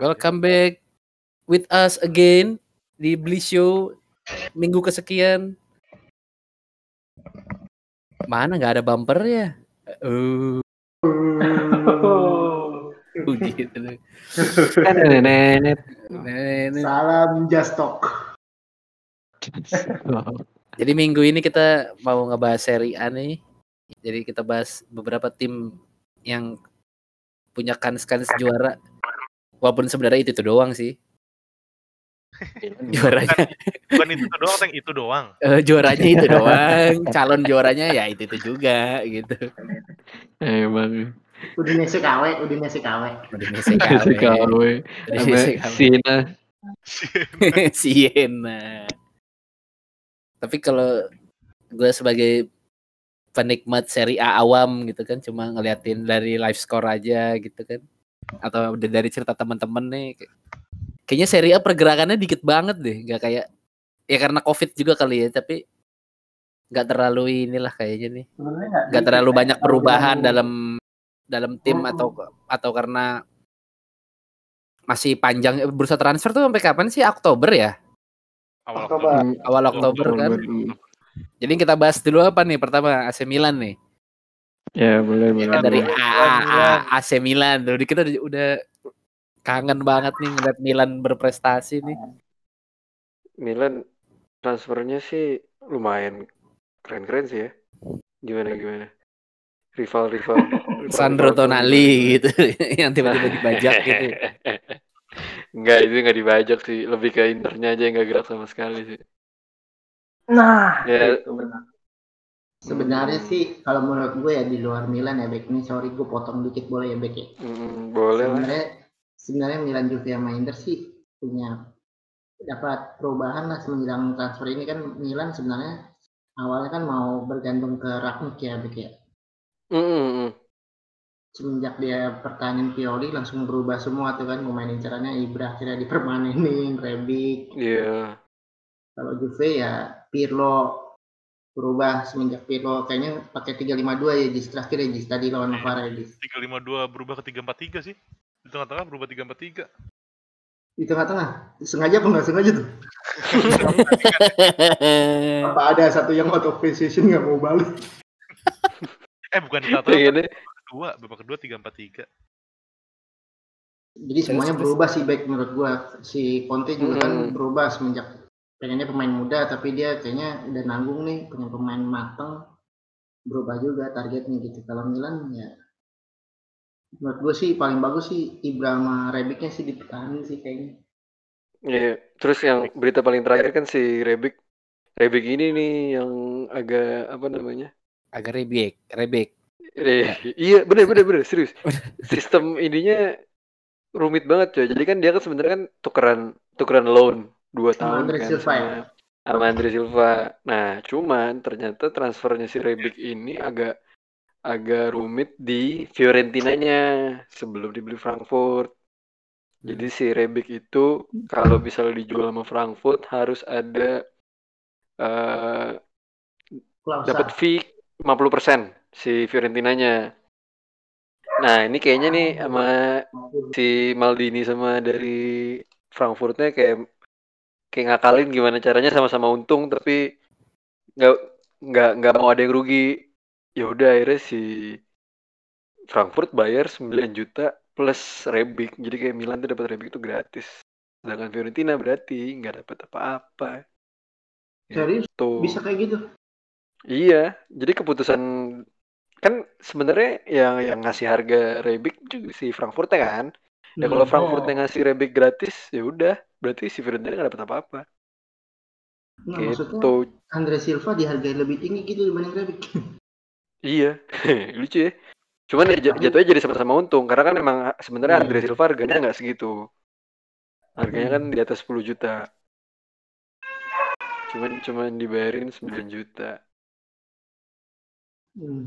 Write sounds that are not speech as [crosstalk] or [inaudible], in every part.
Welcome back with us again di Beli Show minggu kesekian. Mana nggak ada bumper ya? Uh, Oh. gitu. Nenek. Salam Just Talk. Jadi minggu ini kita mau ngebahas seri A nih. Jadi kita bahas beberapa tim yang punya kans-kans juara. Walaupun sebenarnya itu, itu doang sih. [laughs] Juaranya Bukan itu doang, Teng. Itu doang. eh, juaranya itu [laughs] doang. Calon juaranya ya itu itu juga gitu. Emang Udinese KW, Udinese KW. Udinese si KW. KW Udinese KW. Sina. Siena. Tapi kalau gue sebagai penikmat seri A awam gitu kan cuma ngeliatin dari live score aja gitu kan atau dari cerita teman-teman nih kayak- kayaknya seri A pergerakannya dikit banget deh. Nggak kayak ya karena covid juga kali ya tapi nggak terlalu inilah kayaknya nih. Nggak terlalu banyak perubahan dalam dalam tim atau atau karena masih panjang. Bursa transfer tuh sampai kapan sih? Oktober ya? Awal Oktober. Oktober. Hmm, awal Oktober kan? Hmm. jadi kita bahas dulu apa nih? Pertama AC Milan nih Ya boleh boleh. Kan dari. A, A, A- AC Milan tuh kita udah- udah kangen banget nih ngeliat Milan berprestasi nih Milan transfernya sih lumayan keren-keren sih ya. Gimana gimana? [laughs] Rival-rival. Sandro Tonali gitu [laughs] yang tiba-tiba dibajak gitu [laughs] Enggak, itu enggak dibajak sih. Lebih ke internya aja yang enggak gerak sama sekali sih. Nah, Ya. itu benar. Sebenarnya sih kalau menurut gue ya di luar Milan ya back ini sorry gue potong dikit boleh ya back ya. Hmm, boleh lah. Sebenarnya sebenarnya Milan Juve sama Inter sih punya dapat perubahan lah semenjelang transfer ini kan Milan sebenarnya awalnya kan mau bergantung ke Ragnik ya back ya. Hmm, hmm, hmm. Semenjak dia pertandingan Pioli langsung berubah semua tuh kan pemain incarannya Ibra akhirnya dipermanenin, Rebic, Iya. Kalau Juve ya Pirlo berubah semenjak Pirlo kayaknya pakai 352 ya Jis terakhir ya Jis tadi lawan Novara ya Jis. 352 berubah ke 343 sih. Di tengah-tengah berubah 343. Di tengah-tengah sengaja apa nggak sengaja tuh? [laughs] Apa ada satu yang out of position nggak mau balik? [laughs] Eh bukan di tengah-tengah. Pengennya Kedua, babak kedua 343. Jadi semuanya berubah sih baik menurut gua. Si Conte juga kan Mm-mm. berubah semenjak pengennya pemain muda tapi dia kayaknya udah nanggung nih punya pemain mateng berubah juga targetnya gitu. Kalau Milan ya menurut gue sih paling bagus sih Ibra sama Rebicnya sih dipertahankan sih kayaknya. Iya, terus yang berita paling terakhir kan si Rebic. Rebic ini nih yang agak apa namanya? agak rebek rebek Eh, iya, bener bener bener serius. Sistem ininya rumit banget coy. Jadi kan dia kan sebenarnya kan tukeran tukeran loan dua Sama tahun Andre kan Silva ya? sama, sama Andre Silva. Nah, cuman ternyata transfernya si Rebic ini agak agak rumit di Fiorentinanya sebelum dibeli Frankfurt. Jadi si Rebic itu kalau misalnya dijual sama Frankfurt harus ada Klausa. dapat fee 50% si Fiorentinanya. Nah, ini kayaknya nih sama si Maldini sama dari Frankfurtnya kayak kayak ngakalin gimana caranya sama-sama untung tapi nggak nggak nggak mau ada yang rugi. Ya udah akhirnya si Frankfurt bayar 9 juta plus Rebic. Jadi kayak Milan tuh dapat Rebic itu gratis. Sedangkan Fiorentina berarti nggak dapat apa-apa. Serius? Tuh. Bisa kayak gitu? Iya, jadi keputusan kan sebenarnya yang yang ngasih harga Rebic juga si Frankfurt kan. Ya kalau. Frankfurt yang ngasih Rebic gratis, ya udah, berarti si Fiorentina nggak dapat apa-apa. Nah, maksudnya Gitu. Andre Silva dihargai lebih tinggi gitu dibanding Rebic. [laughs] Iya, [laughs] lucu ya. Cuman ya jat- jatuhnya jadi sama-sama untung karena kan emang sebenarnya. Andre Silva harganya nggak segitu. Harganya kan di atas 10 juta. Cuman cuman dibayarin 9 juta. Hmm.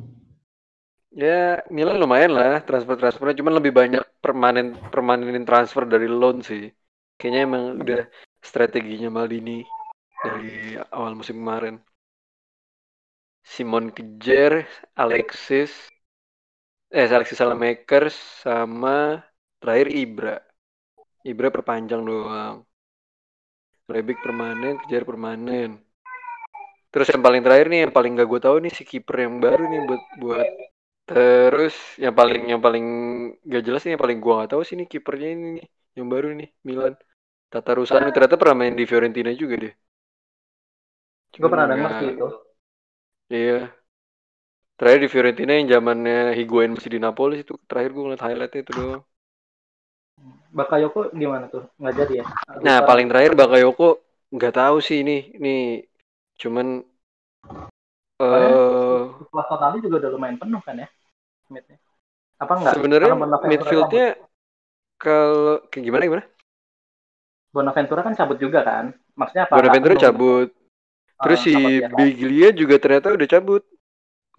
Ya, Milan lumayan lah transfer-transfernya, cuman lebih banyak permanen permanenin transfer dari loan sih. Kayaknya emang udah strateginya Maldini dari awal musim kemarin. Simon Kejer, Alexis, eh Alexis Salamakers sama terakhir Ibra. Ibra perpanjang doang. Rebic permanen, kejar permanen. Terus yang paling terakhir nih, yang paling gak gue tahu nih si kiper yang baru nih buat buat terus yang paling yang paling gak jelas nih yang paling gua gak tahu sih nih kipernya ini nih yang baru nih Milan. Tata Rusano ternyata pernah main di Fiorentina juga deh. Gue Cuman pernah denger nggak- sih itu. Iya. Terakhir di Fiorentina yang zamannya Higuain masih di Napoli itu terakhir gue ngeliat highlightnya itu doang. Bakayoko gimana tuh? Nggak jadi ya? Nah paling terakhir Bakayoko nggak tahu sih ini ini cuman eh Kelas totalnya juga udah lumayan penuh kan ya? Midnya. Apa enggak? sebenarnya midfieldnya kalau kayak gimana gimana? Bonaventura kan cabut juga kan? Maksudnya apa? Bonaventura cabut. Terus Ah, si dia? Biglia juga ternyata udah cabut.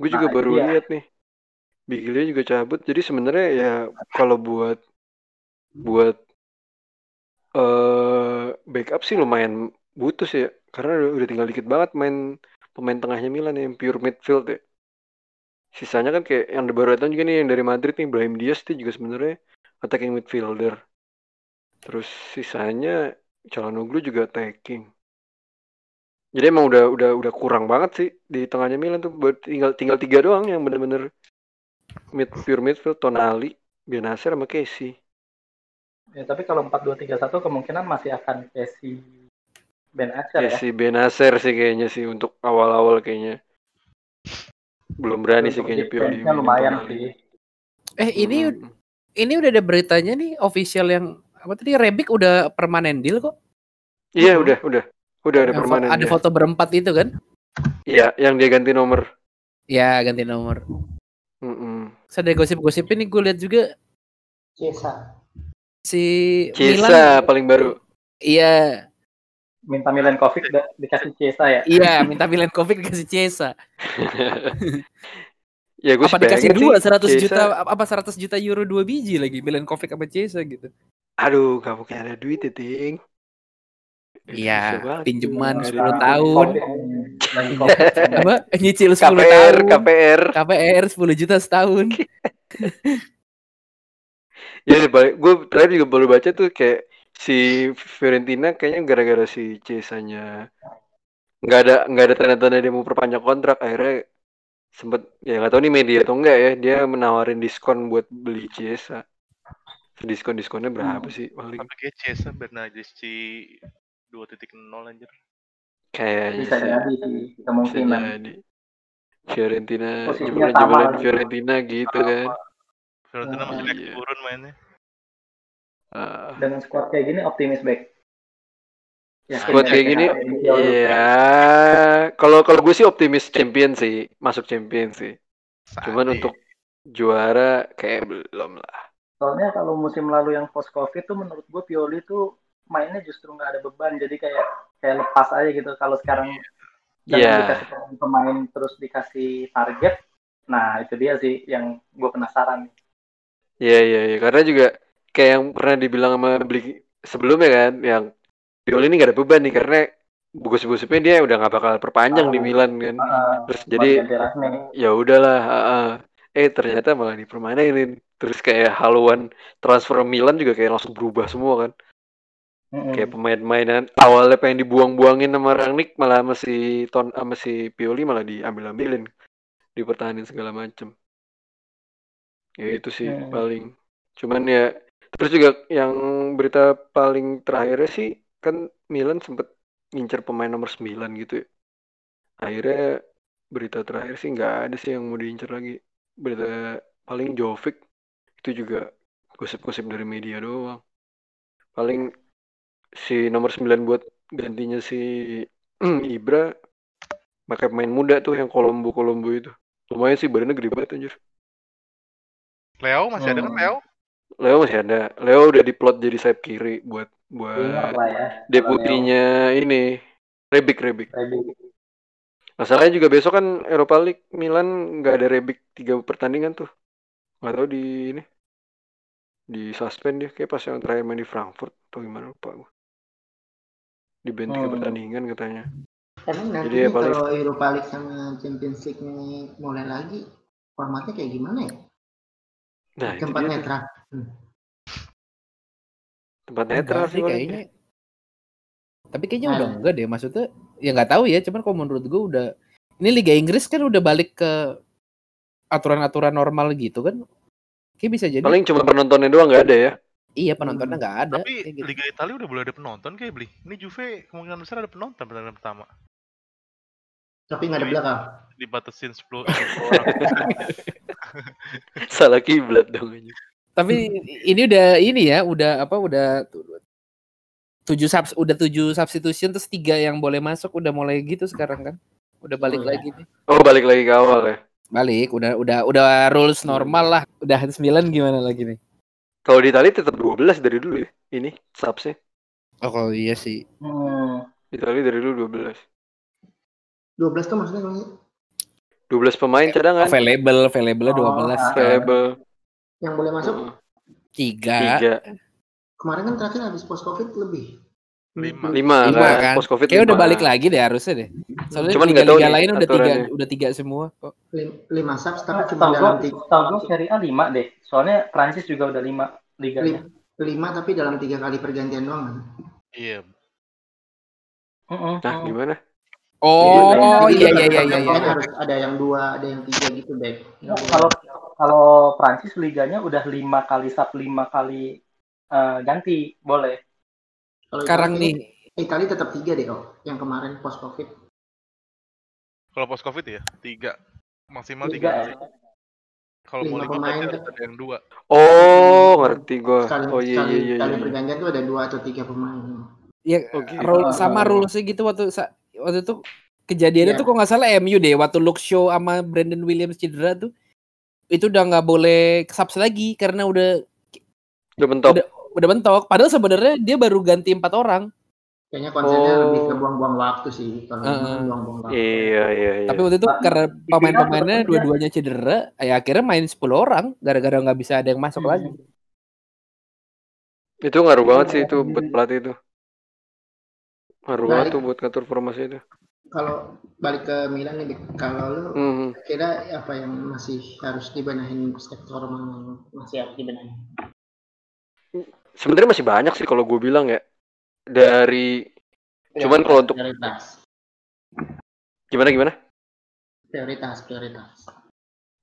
Gue juga Nah, baru iya. lihat nih. Biglia juga cabut. Jadi sebenarnya ya kalau buat buat eh backup sih lumayan butuh sih ya. Karena udah, udah tinggal dikit banget main pemain tengahnya Milan yang pure midfield ya. Sisanya kan kayak yang baru datang juga nih yang dari Madrid nih Brahim Diaz tuh juga sebenarnya attacking midfielder. Terus sisanya Calhanoglu juga attacking. Jadi emang udah udah udah kurang banget sih di tengahnya Milan tuh tinggal tinggal tiga doang yang bener-bener mid pure midfield Tonali, Benacer sama Casey. Ya, tapi kalau 4-2-3-1 kemungkinan masih akan Casey Ben Acer ya. Casey Benacer sih kayaknya sih untuk awal-awal kayaknya. Belum berani sih kayaknya mainin lumayan sih. Eh ini Mm. ini udah ada beritanya nih official yang apa tadi Rebic udah permanen deal kok. Iya udah udah udah ada Yang permanen. ada ya. foto berempat itu kan? Iya yang dia ganti nomor. Ya ganti nomor. Mm-mm. Terus ada gosip-gosip ini gue lihat juga Cesa. si Cesa Milan. paling baru. Iya, Minta Milenkovic da- dikasih Cesa ya. iya minta Milenkovic dikasih Cesa. [laughs] ya gue Apa dikasih dua 100 Cesa- juta apa 100 juta euro dua biji lagi Milenkovic sama Cesa gitu. Aduh, gak mungkin ada duit ya, Ting. Iya, pinjaman Nggak ada 10 duit. tahun. Covid. Covid. Apa? Nyicil 10 KPR, tahun. KPR. KPR 10 juta setahun. [laughs] Ya, gue terakhir juga baru baca tuh kayak si Fiorentina kayaknya gara-gara si Cesanya nggak ada nggak ada tanda-tanda dia mau perpanjang kontrak akhirnya sempet ya nggak tahu nih media atau enggak ya dia menawarin diskon buat beli Cesa diskon diskonnya berapa sih paling Tapi kayak Cesa Bernardeschi 2.0 anjir. kayaknya Bisa sih jadi sih bisa kemungkinan. jadi Fiorentina Posisinya lagi. Fiorentina gitu kan Fiorentina masih naik Iya. turun mainnya. Ah, Dengan squad kayak gini optimis back. Yakin Squad ya, kayak gini. Iya, kalau kalau gue sih optimis champion sih, masuk champion sih. Cuman untuk juara kayak belum lah. Soalnya kalau musim lalu yang post covid tuh menurut gue Pioli tuh mainnya justru nggak ada beban jadi kayak kayak lepas aja gitu kalau sekarang jangan Iya. dikasih pemain, pemain terus dikasih target nah itu dia sih yang gue penasaran Iya iya iya, karena juga kayak yang pernah dibilang sama beli sebelumnya kan, yang Pioli ini gak ada beban nih karena gosip-gosipnya dia udah nggak bakal perpanjang di Ah. Milan kan. Heeh, Terus jadi ya udahlah, heeh. eh ternyata malah dipermanenin. Terus kayak haluan transfer Milan juga kayak langsung berubah semua kan. Mm-mm. kayak pemain-pemainan awalnya pengen dibuang-buangin sama Rangnick malah sama si Ton sama si Pioli malah diambil-ambilin dipertahanin segala macem ya itu sih Hmm. paling cuman ya terus juga yang berita paling terakhirnya sih kan Milan sempet ngincer pemain nomor 9 gitu ya. Akhirnya berita terakhir sih nggak ada sih yang mau diincer lagi. Berita paling Jovic itu juga gosip-gosip dari media doang. Paling si nomor 9 buat gantinya si [clears throat] Ibra pakai pemain muda tuh yang Kolombo Kolombo itu. Lumayan sih badannya gede banget anjir. Leo masih ada kan Hmm. Leo? Leo masih ada. Leo udah diplot jadi sayap kiri buat buat lah ya? deputinya ini. Rebic Rebic. masalahnya juga besok kan Eropa League Milan nggak ada Rebic tiga pertandingan tuh. Nggak tahu di ini. Di suspend dia kayak pas yang terakhir main di Frankfurt atau gimana lupa gua. Di band tiga Hmm. pertandingan katanya. Emang Jadi nanti ya paling- kalau Europa League sama Champions League ini mulai lagi, formatnya kayak gimana ya? Nah itu Tempat netral. Tempat Enggak netral sih kayaknya. Tapi kayaknya Nah. udah enggak deh maksudnya. Ya nggak tahu ya, cuman kalau menurut gue udah ini Liga Inggris kan udah balik ke aturan-aturan normal gitu kan. Kayak bisa jadi. Paling cuma penontonnya doang nggak ada ya. Iya penontonnya nggak ada. Tapi kayak gitu. Liga Italia udah mulai ada penonton kayak beli. Ini Juve kemungkinan besar ada penonton pertandingan pertama. Tapi nggak ada belakang. Dibatasin 10 orang. [laughs] [laughs] [laughs] Salah kiblat dong aja. Tapi ini udah ini ya, udah apa udah tu- tujuh subs udah tujuh substitution terus tiga yang boleh masuk udah mulai gitu sekarang kan. Udah balik Oh, iya. lagi nih. Oh balik lagi ke awal ya. Balik, udah udah udah rules normal lah. Udah 9 gimana lagi nih? Kalau di tetap 12 dari dulu ya. Ini subsnya. Oh kalau iya sih. Hmm. Italia dari dulu 12. 12 tuh maksudnya 12 pemain cadangan. Available, available Oh, 12 ah. kan. Available. yang boleh masuk Heeh. Tiga. Tiga. kemarin kan terakhir habis post covid lebih. Lima. Lima, Lima kan. kan. Post Covid Kayak udah lima. balik lagi deh harusnya deh. Soalnya Cuman liga-liga nih lain udah tiga udah tiga semua kok. Lim- lima subs tapi cuma Setahu dalam tiga, setahu gue Serie A 5 deh. Soalnya Prancis juga udah 5 liganya. lim- lima tapi dalam tiga kali pergantian doang kan. Iya. Mm-mm, Nah, mm-mm. gimana? Oh, iya iya iya iya iya. harus ada yang dua, ada yang tiga gitu deh. Nggak, kalau kalau Prancis liganya udah lima kali sub lima kali eh, ganti boleh. Kalau Sekarang Italia- nih Italia tetap tiga deh kok. Yang kemarin post covid. Kalau post covid ya tiga maksimal Tiga. tiga kali. Kalau mau Lima pemain ada yang dua. Oh, ngerti gua. Sekali, Oh iya iya iya. iya. pergantian tuh ada dua atau tiga pemain. ya Oke. rule, sama Ah. rulesnya gitu waktu waktu itu kejadiannya Iya. tuh kok nggak salah MU deh waktu Luke Shaw sama Brandon Williams cedera tuh itu udah nggak boleh subs lagi karena udah Udah mentok. Udah- udah bentok. Padahal sebenarnya dia baru ganti empat orang. Kayaknya konsepnya Oh. lebih ke buang-buang waktu sih. Kalau Heeh. kemarin buang-buang waktu. Iya iya iya. Tapi waktu itu karena pemain-pemainnya final dua-duanya cedera, ya akhirnya main 10 orang gara-gara nggak bisa ada yang masuk Hmm. lagi. Itu ngaruh banget sih itu buat pelatih itu. Ngaruh banget Balik. tuh buat ngatur formasi itu. Kalau balik ke Milan nih, kalau lu Hmm. kira apa yang masih harus dibenahin sektor mana masih harus dibenahin? Sebenarnya masih banyak sih kalau gue bilang ya. Dari Cuman kalau untuk- prioritas, gimana gimana? prioritas, prioritas.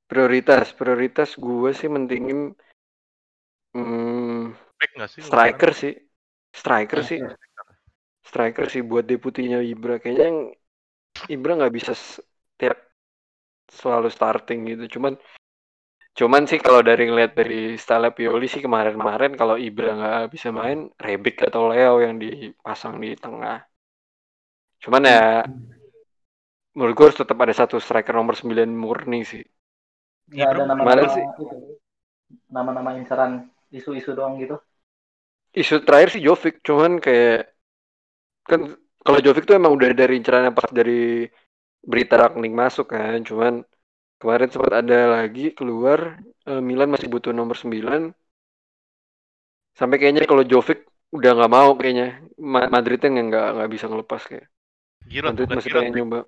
Prioritas, prioritas gue sih mentingin hmm, Back nggak sih? striker sih. Striker sih. Striker. Sih buat deputinya Ibra. Kayaknya yang Ibra nggak bisa setiap selalu starting gitu. Cuman cuman sih kalau dari ngeliat dari style Pioli sih kemarin-kemarin kalau Ibra nggak bisa main, Rebic atau Leo yang dipasang di tengah. Cuman ya menurut gue harus tetap ada satu striker nomor 9 murni sih. Nggak ada nama-nama sih? itu. Nama-nama inceran isu-isu doang gitu. Isu terakhir sih Jovic, cuman kayak kan kalau Jovic tuh emang udah dari incerannya pas dari berita Ragnik masuk kan, cuman kemarin sempat ada lagi keluar eh, Milan masih butuh nomor 9 sampai kayaknya kalau Jovic udah nggak mau kayaknya Ma- Madridnya nggak nggak nggak bisa ngelepas kayak Giroud Madrid bukan masih pengen nyoba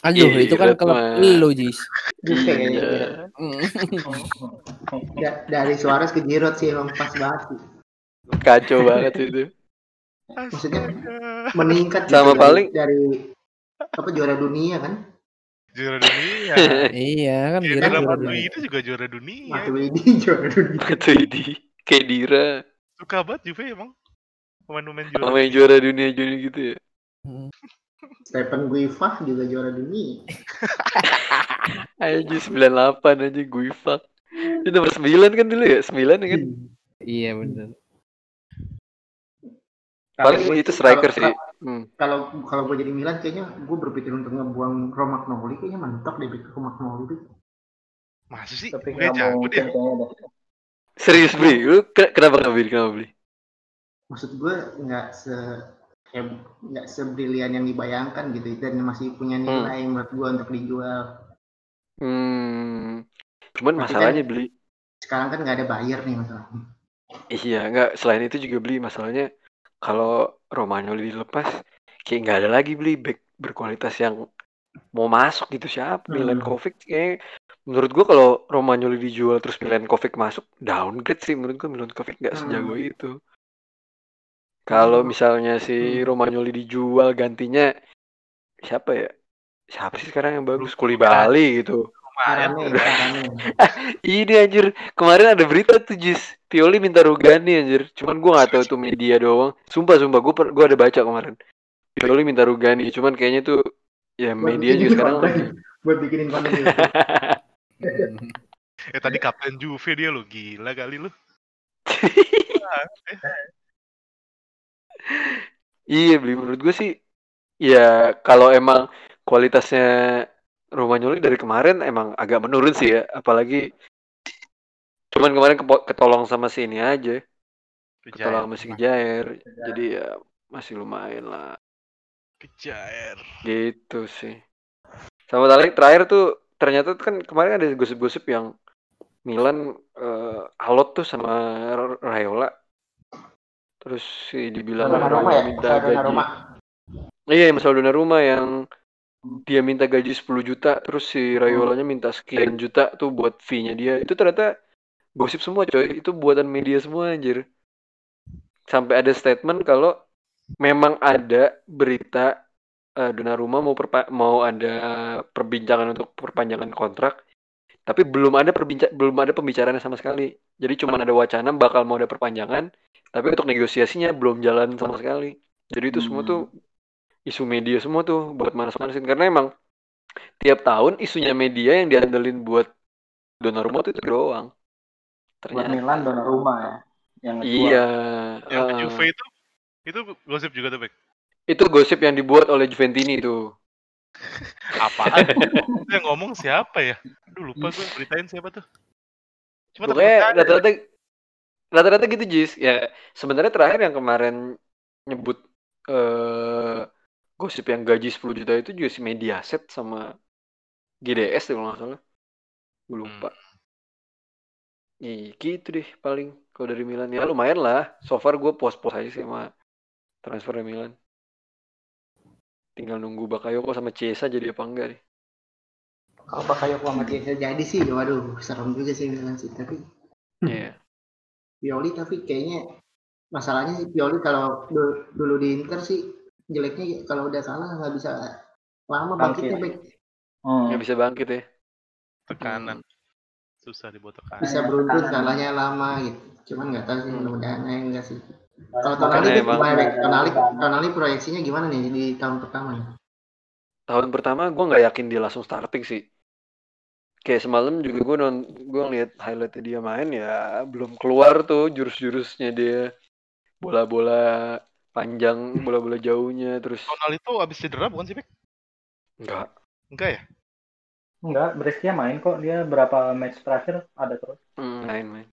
Aduh, Iya, itu kan Giroud klub mah. lu, Jis. Kayaknya. Iya. Da- dari Suarez ke Giroud sih emang pas banget sih. kacau banget itu Maksudnya Astaga. meningkat Sama gitu paling- dari, dari apa juara dunia kan? juara dunia. [laughs] iya kan dalam juara dunia. itu juga juara dunia. Matuidi [laughs] juara dunia. itu di Kedira Suka banget Juve emang. Pemain-pemain juara. yang juara dunia dunia gitu ya Stephen Guivah juga juara dunia. [laughs] aja 98 aja fuck itu nomor 9 kan dulu ya 9 ya kan Iya benar. Paling Kalau- itu striker kalau- sih hmm. Kalau kalau gue jadi Milan kayaknya gue berpikir untuk ngebuang Romagnoli kayaknya mentok deh ke Romagnoli itu. Masa sih? Tapi nggak jago dia. serius beli lu kenapa nggak beli kenapa beli Maksud gue nggak se nggak sebrilian yang dibayangkan gitu dan masih punya nilai menurut gue untuk dijual. hmm. cuman Tapi masalahnya beli Sekarang kan nggak ada buyer nih masalahnya. iya nggak selain itu juga beli masalahnya kalau Romagnoli dilepas kayak nggak ada lagi beli back berkualitas yang mau masuk gitu siapa Hmm. Milankovic kayak menurut gua kalau Romagnoli dijual terus Milankovic masuk downgrade sih menurut gua Milankovic nggak Hmm. sejago itu Kalau misalnya si Romagnoli dijual gantinya siapa ya? Siapa sih sekarang yang bagus? Kuli gitu. Lumayan. Karane, Karane. Ini anjir, kemarin ada berita tuh Jis. Pioli minta Rugani anjir. Cuman gua nggak tahu tuh media doang. Sumpah sumpah gua per- gua ada baca kemarin. Pioli minta Rugani, cuman kayaknya tuh ya Buat media juga sekarang. Buat bikinin konten. [laughs] Eh tadi kapten Juve dia lo gila kali lu. [laughs] Iya, beli menurut gue sih ya kalau emang kualitasnya Romagnoli dari kemarin emang agak menurun sih ya, apalagi cuman kemarin kepo- ketolong sama si ini aja, ketolong sama si Jair. Jadi ya masih lumayan lah Kejair. gitu sih. Sama terakhir terakhir tuh ternyata tuh kan kemarin ada gosip-gosip yang Milan eh, alot tuh sama R- Raiola. Terus si dibilang Donnarumma Raiola ya? minta Masalah gaji. Donnarumma. Iya, masalah Donnarumma yang dia minta gaji 10 juta, terus si Raiolanya minta sekian juta tuh buat fee-nya dia. Itu ternyata gosip semua coy, itu buatan media semua anjir. Sampai ada statement kalau memang ada berita eh, Donnarumma mau perpa- mau ada perbincangan untuk perpanjangan kontrak, tapi belum ada perbinca- belum ada pembicaraan sama sekali. Jadi cuma ada wacana bakal mau ada perpanjangan, tapi untuk negosiasinya belum jalan sama sekali. Jadi itu semua tuh isu media semua tuh buat manas-manasin karena emang tiap tahun isunya media yang diandelin buat Donnarumma tuh itu doang. Buat Ternyata Milan Donnarumma ya. Yang ngejual. iya. Yang eh, Juve itu itu gosip juga tuh, Bek. itu gosip yang dibuat oleh Juventini tuh. [laughs] Apaan? Itu yang ngomong siapa ya? Aduh lupa gue beritain siapa tuh. Cuma Pokoknya rata-rata rata-rata gitu Jis. Ya sebenarnya terakhir yang kemarin nyebut eh gosip yang gaji 10 juta itu juga si Mediaset sama GDS kalau nggak salah. Gue lupa. Ih, gitu deh paling kalau dari Milan ya lumayan lah. So far gue pos-pos aja sih sama transfer Milan. Tinggal nunggu Bakayoko sama Chiesa jadi apa enggak nih. Kalau Bakayoko sama Chiesa jadi sih, waduh serem juga sih Milan sih. Tapi Iya. Pioli tapi kayaknya masalahnya sih Pioli kalau du- dulu di Inter sih jeleknya kalau udah kalah nggak bisa lama Bangkit. bangkitnya baik Hmm. Nggak bisa bangkit ya. Tekanan. Susah dibuat tekanan. bisa beruntun tekanan. kalahnya lama gitu cuman nggak tahu sih mudah-mudahan aja enggak sih kalau Tonali gimana? Tonali Tonali proyeksinya gimana nih di tahun pertama nih? Tahun pertama gue nggak yakin dia langsung starting sih. Kayak semalam juga gue non gue ngeliat highlightnya dia main ya belum keluar tuh jurus-jurusnya dia bola-bola panjang bola-bola jauhnya terus Tonali itu abis cedera bukan sih, Bek? enggak Enggak ya? Enggak, Brescia main kok. Dia berapa match terakhir ada terus. Hmm, main main.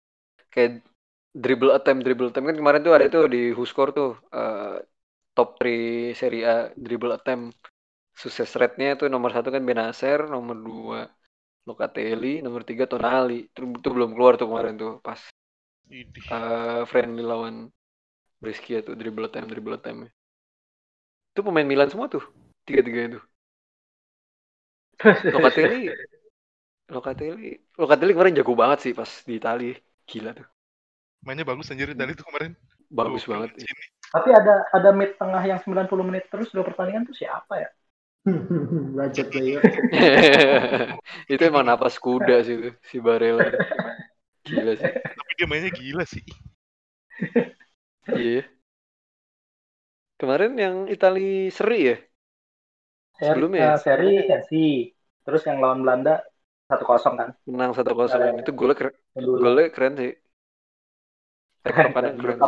Kayak dribble attempt dribble attempt. Kan kemarin tuh ada tuh di Whoscore tuh eh, top 3 Serie A dribble attempt. Sukses rate-nya tuh nomor satu kan Benacer nomor dua Locatelli nomor tiga Tonali. Itu, itu belum keluar tuh kemarin tuh pas Idih. eh, friendly lawan Brescia tuh dribble attempt dribble attempt itu pemain Milan semua tuh tiga-tiga itu Locatelli Locatelli Locatelli kemarin jago banget sih pas di Itali gila tuh Mainnya bagus anjir dari itu kemarin. bagus Gokil banget sini. Tapi ada ada mid tengah yang 90 menit terus dua pertandingan tuh siapa ya? [laughs] budget player [laughs] itu emang napas kuda sih itu si Barella gila sih Tapi dia mainnya gila sih. iya kemarin yang Itali seri ya Seri, Sebelumnya ya? eh, seri Chelsea. Terus yang lawan Belanda 1-0 kan. menang satu kosong itu golnya keren golnya keren sih [laughs] keren keren.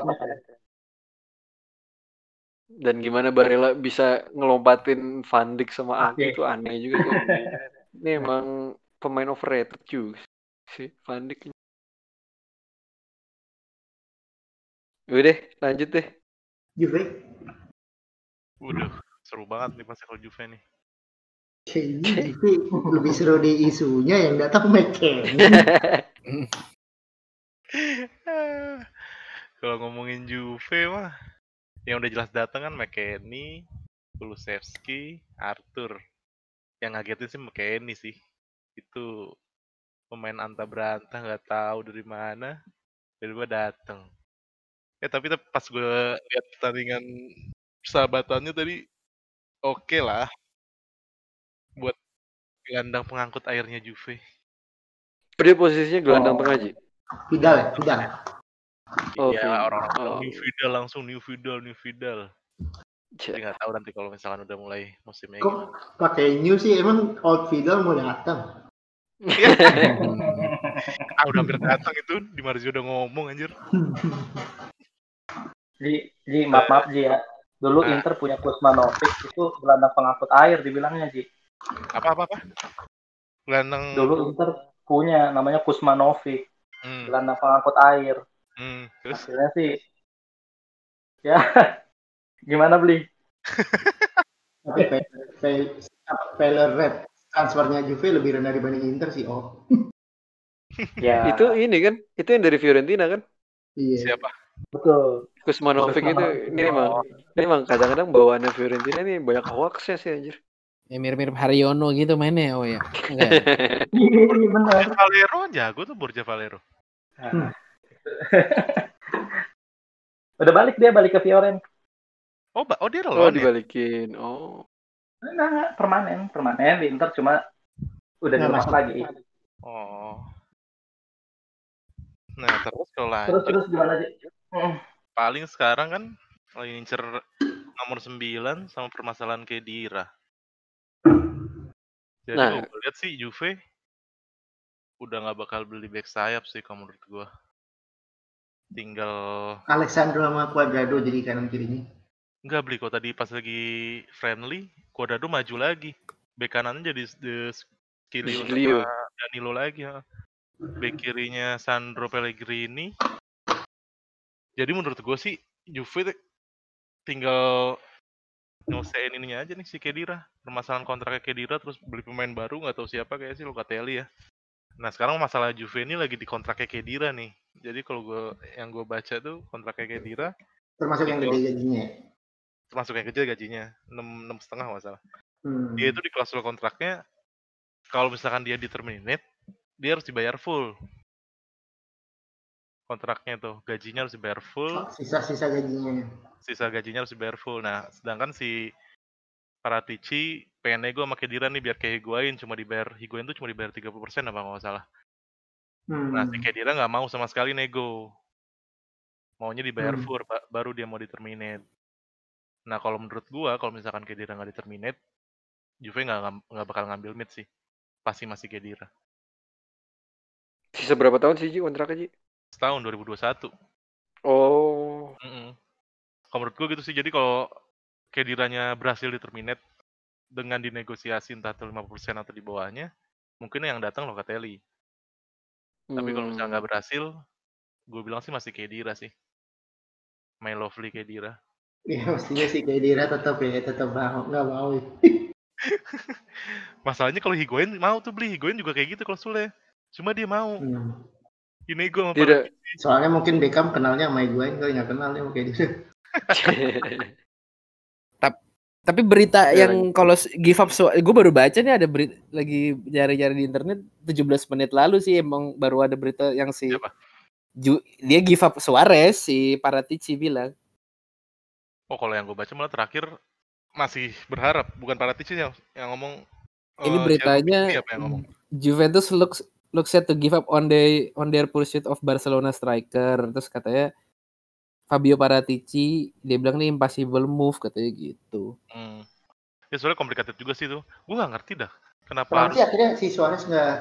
dan gimana Barella bisa ngelompatin Van Dijk sama Ake Ake. itu aneh juga tuh [laughs] ini emang pemain overrated juga sih Van Dijk Udah deh, lanjut deh. Juve Udah seru banget nih pasti kalau Juve nih. kayaknya lebih seru di isunya yang datang McKennie [laughs] kalau ngomongin Juve mah yang udah jelas datang kan McKennie, Kulusevski, Arthur. Yang ngagetin sih McKennie sih. Itu pemain anta berantah nggak tahu dari mana tiba-tiba datang. Ya tapi pas gue lihat pertandingan persahabatannya tadi oke lah buat gelandang pengangkut airnya Juve. Dia posisinya gelandang Oh. tengah Ji. Vidal ya, Vidal. Oh, Iya orang-orang oh. new Vidal langsung new Vidal new Vidal. Cek. Tapi nggak tahu nanti kalau misalkan udah mulai musimnya Kok pakai new sih? Emang old Vidal mau datang? [laughs] Ah udah hampir datang itu di Marzio udah ngomong anjir. [laughs] Ji, Ji, maaf maaf Ji ya. Dulu Nah. Inter punya Kuzmanovic itu gelandang pengangkut air dibilangnya Ji. Apa apa apa? Gelandang Dulu Inter punya namanya Kuzmanovic, hmm, gelandang pengangkut air. hmm, terus Hasilnya sih ya [laughs] gimana beli? Tapi failure rate transfernya Juve lebih rendah dibanding Inter sih. Oh, Ya Itu ini kan, itu yang dari Fiorentina kan? iya. siapa? Betul. Kusmanovic itu ini emang ini emang kadang-kadang bawaannya Fiorentina ini banyak hoaxnya sih anjir. Ya mirip-mirip Haryono gitu mainnya oh ya. Enggak. [laughs] Iya benar. Borja Valero jago tuh Borja Valero. Nah. [laughs] Udah balik dia balik ke Fioren. Oh, ba- oh dia oh lolos ya? dibalikin. Oh. Nah, permanen, permanen di Inter cuma udah Nggak dilepas masuk. lagi. Oh. Nah, terus kalau Terus lanjut terus gimana sih? Mm. paling sekarang kan lagi ngincer nomor 9 sama permasalahan Kedira. Jadi Nah. kalau gue lihat sih Juve udah nggak bakal beli back sayap sih kalau menurut gua. Tinggal Alexandro sama Cuadrado jadi kanan kirinya. nggak beli kok tadi pas lagi friendly, Cuadrado maju lagi. Bek kanannya jadi The Skilio sama Danilo lagi. ha. Bek kirinya Sandro Pellegrini. Jadi menurut gue sih Juve tinggal nyelesain ininya aja nih si Kedira. Permasalahan kontraknya Kedira terus beli pemain baru nggak tahu siapa kayak sih Locatelli ya. Nah sekarang masalah Juve ini lagi di kontraknya Kedira nih. Jadi kalau gue yang gue baca tuh kontraknya Kedira Termasuk yang gede gajinya. ya? termasuk yang kecil gajinya enam enam setengah masalah. Hmm. Dia itu di klausul kontraknya kalau misalkan dia di terminate dia harus dibayar full kontraknya tuh gajinya harus dibayar full Sisa-sisa gajinya. sisa gajinya harus dibayar full nah sedangkan si Paratici pengen nego sama Kedira nih biar kayak Higuain cuma dibayar Higuain tuh cuma dibayar 30% apa nggak salah Hmm. nah si Kedira nggak mau sama sekali nego maunya dibayar Hmm. full ba- baru dia mau diterminate nah kalau menurut gua kalau misalkan Kedira nggak diterminate Juve nggak nggak bakal ngambil mid sih pasti masih Kedira Sisa berapa tahun sih Ji kontraknya Ji? Setahun 2021 Oh. Mm-mm. Kalau menurut gue gitu sih. Jadi kalau Kediranya berhasil di terminate dengan dinegosiasi entah itu 50% atau di bawahnya, mungkin yang datang Locatelli. Tapi kalau misalnya Hmm. nggak berhasil, gue bilang sih masih Kedira sih. My lovely Kedira. Ya mestinya si Kedira tetap ya, tetap mau nggak mau. ya. [laughs] Masalahnya kalau Higuain mau tuh beli. Higuain juga kayak gitu kalau Sule. Cuma dia mau. Hmm. Dinego sama Tidak. Paratici. Soalnya mungkin Beckham kenalnya sama Higuain kali nggak kenal dia sama Kedira. [laughs] Tapi berita Ya, yang kalau give up gue baru baca nih ada berita lagi cari-cari di internet 17 menit lalu sih emang baru ada berita yang si Siapa? Ju- dia give up Suarez si Paratici bilang. Oh kalau yang gue baca malah terakhir masih berharap. Bukan Paratici yang, yang ngomong. Ini eh, beritanya siapa yang ngomong? Juventus looks looks set to give up on the on their pursuit of Barcelona striker. Terus katanya Fabio Paratici dia bilang nih impossible move katanya gitu. Hmm. Ya soalnya complicated juga sih itu. Gue nggak ngerti dah. Kenapa Kenapa harus sih akhirnya si Suarez nggak?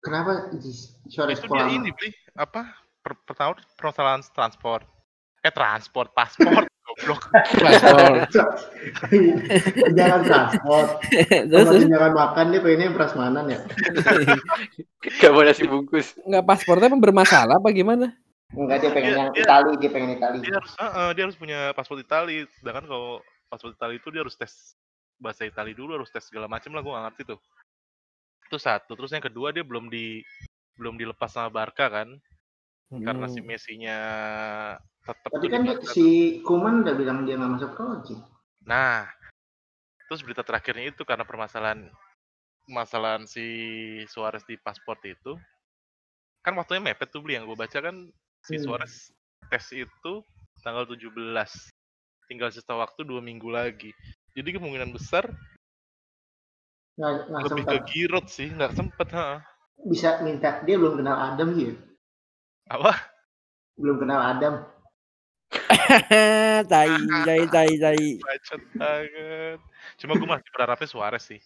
Kenapa si Suarez itu dia ini beli apa? Per, pertama permasalahan transport. Eh transport, paspor, [laughs] goblok. Jangan [laughs] transport. [laughs] Terus jangan makan dia pengennya prasmanan ya. [laughs] Gak mau nasi bungkus. nggak paspornya emang bermasalah apa gimana? Enggak dia pengen Dia- yang dia- Itali, dia pengen Itali. Dia harus heeh, dia harus punya paspor Itali. Sedangkan kalau paspor Itali itu dia harus tes bahasa Itali dulu, harus tes segala macam lah gue nggak ngerti tuh. Itu satu. Terus yang kedua dia belum di belum dilepas sama Barca kan karena si Hmm. Messi-nya tetap Tapi kan di dia- si Kuman udah bilang dia nggak masuk project. Nah, terus berita terakhirnya itu karena permasalahan permasalahan si Suarez di paspor itu, kan waktunya mepet tuh beli yang gue baca kan si Hmm. Suarez tes itu tanggal 17. Tinggal sisa waktu dua minggu lagi. Jadi kemungkinan besar nggak nggak lebih sempet ke Giroud sih, nggak sempet, ha. bisa minta dia belum kenal Adam sih ya? Apa? belum kenal Adam tai, [laughs] tai, tai, tai. Bacot banget. Cuma gue masih berharapnya Suarez sih.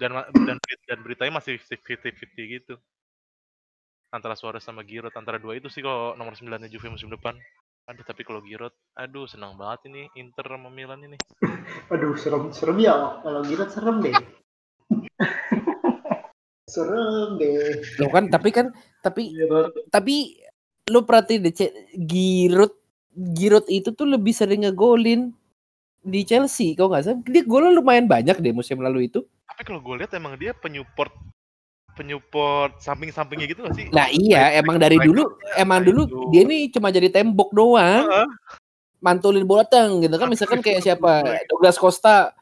Dan dan dan beritanya masih 50-50 gitu. Antara Suarez sama Giroud antara dua itu sih kalau nomor 9 nya Juve musim depan. Aduh tapi kalau Giroud, aduh senang banget ini Inter sama Milan ini. aduh serem serem ya kalau Giroud serem deh [laughs] serem deh Lo kan tapi kan tapi Giroud. tapi lu perhatiin deh Cek, Giroud Giroud itu tuh lebih sering ngegolin di Chelsea kau nggak salah. Dia golnya lumayan banyak deh musim lalu itu. Tapi kalau gue lihat emang dia penyupport penyupport samping-sampingnya gitu gak sih? nah iya emang dari dulu emang dulu dia ini cuma jadi tembok doang. Heeh. mantulin bola teng gitu kan. Misalkan kayak siapa Douglas Costa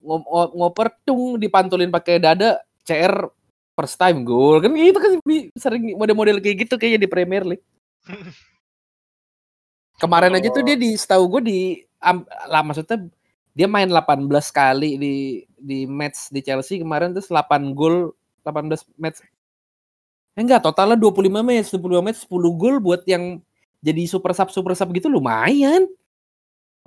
ngo- ngo- ngoper tung dipantulin pakai dada CR first time goal kan gitu kan sering model-model kayak gitu kayaknya di Premier League [laughs] kemarin aja tuh dia di setahu gue di am- lah maksudnya dia main 18 kali di di match di Chelsea kemarin terus 8 gol 18 match. Eh enggak totalnya 25 match 25 match 10 gol buat yang jadi super sub super sub gitu lumayan.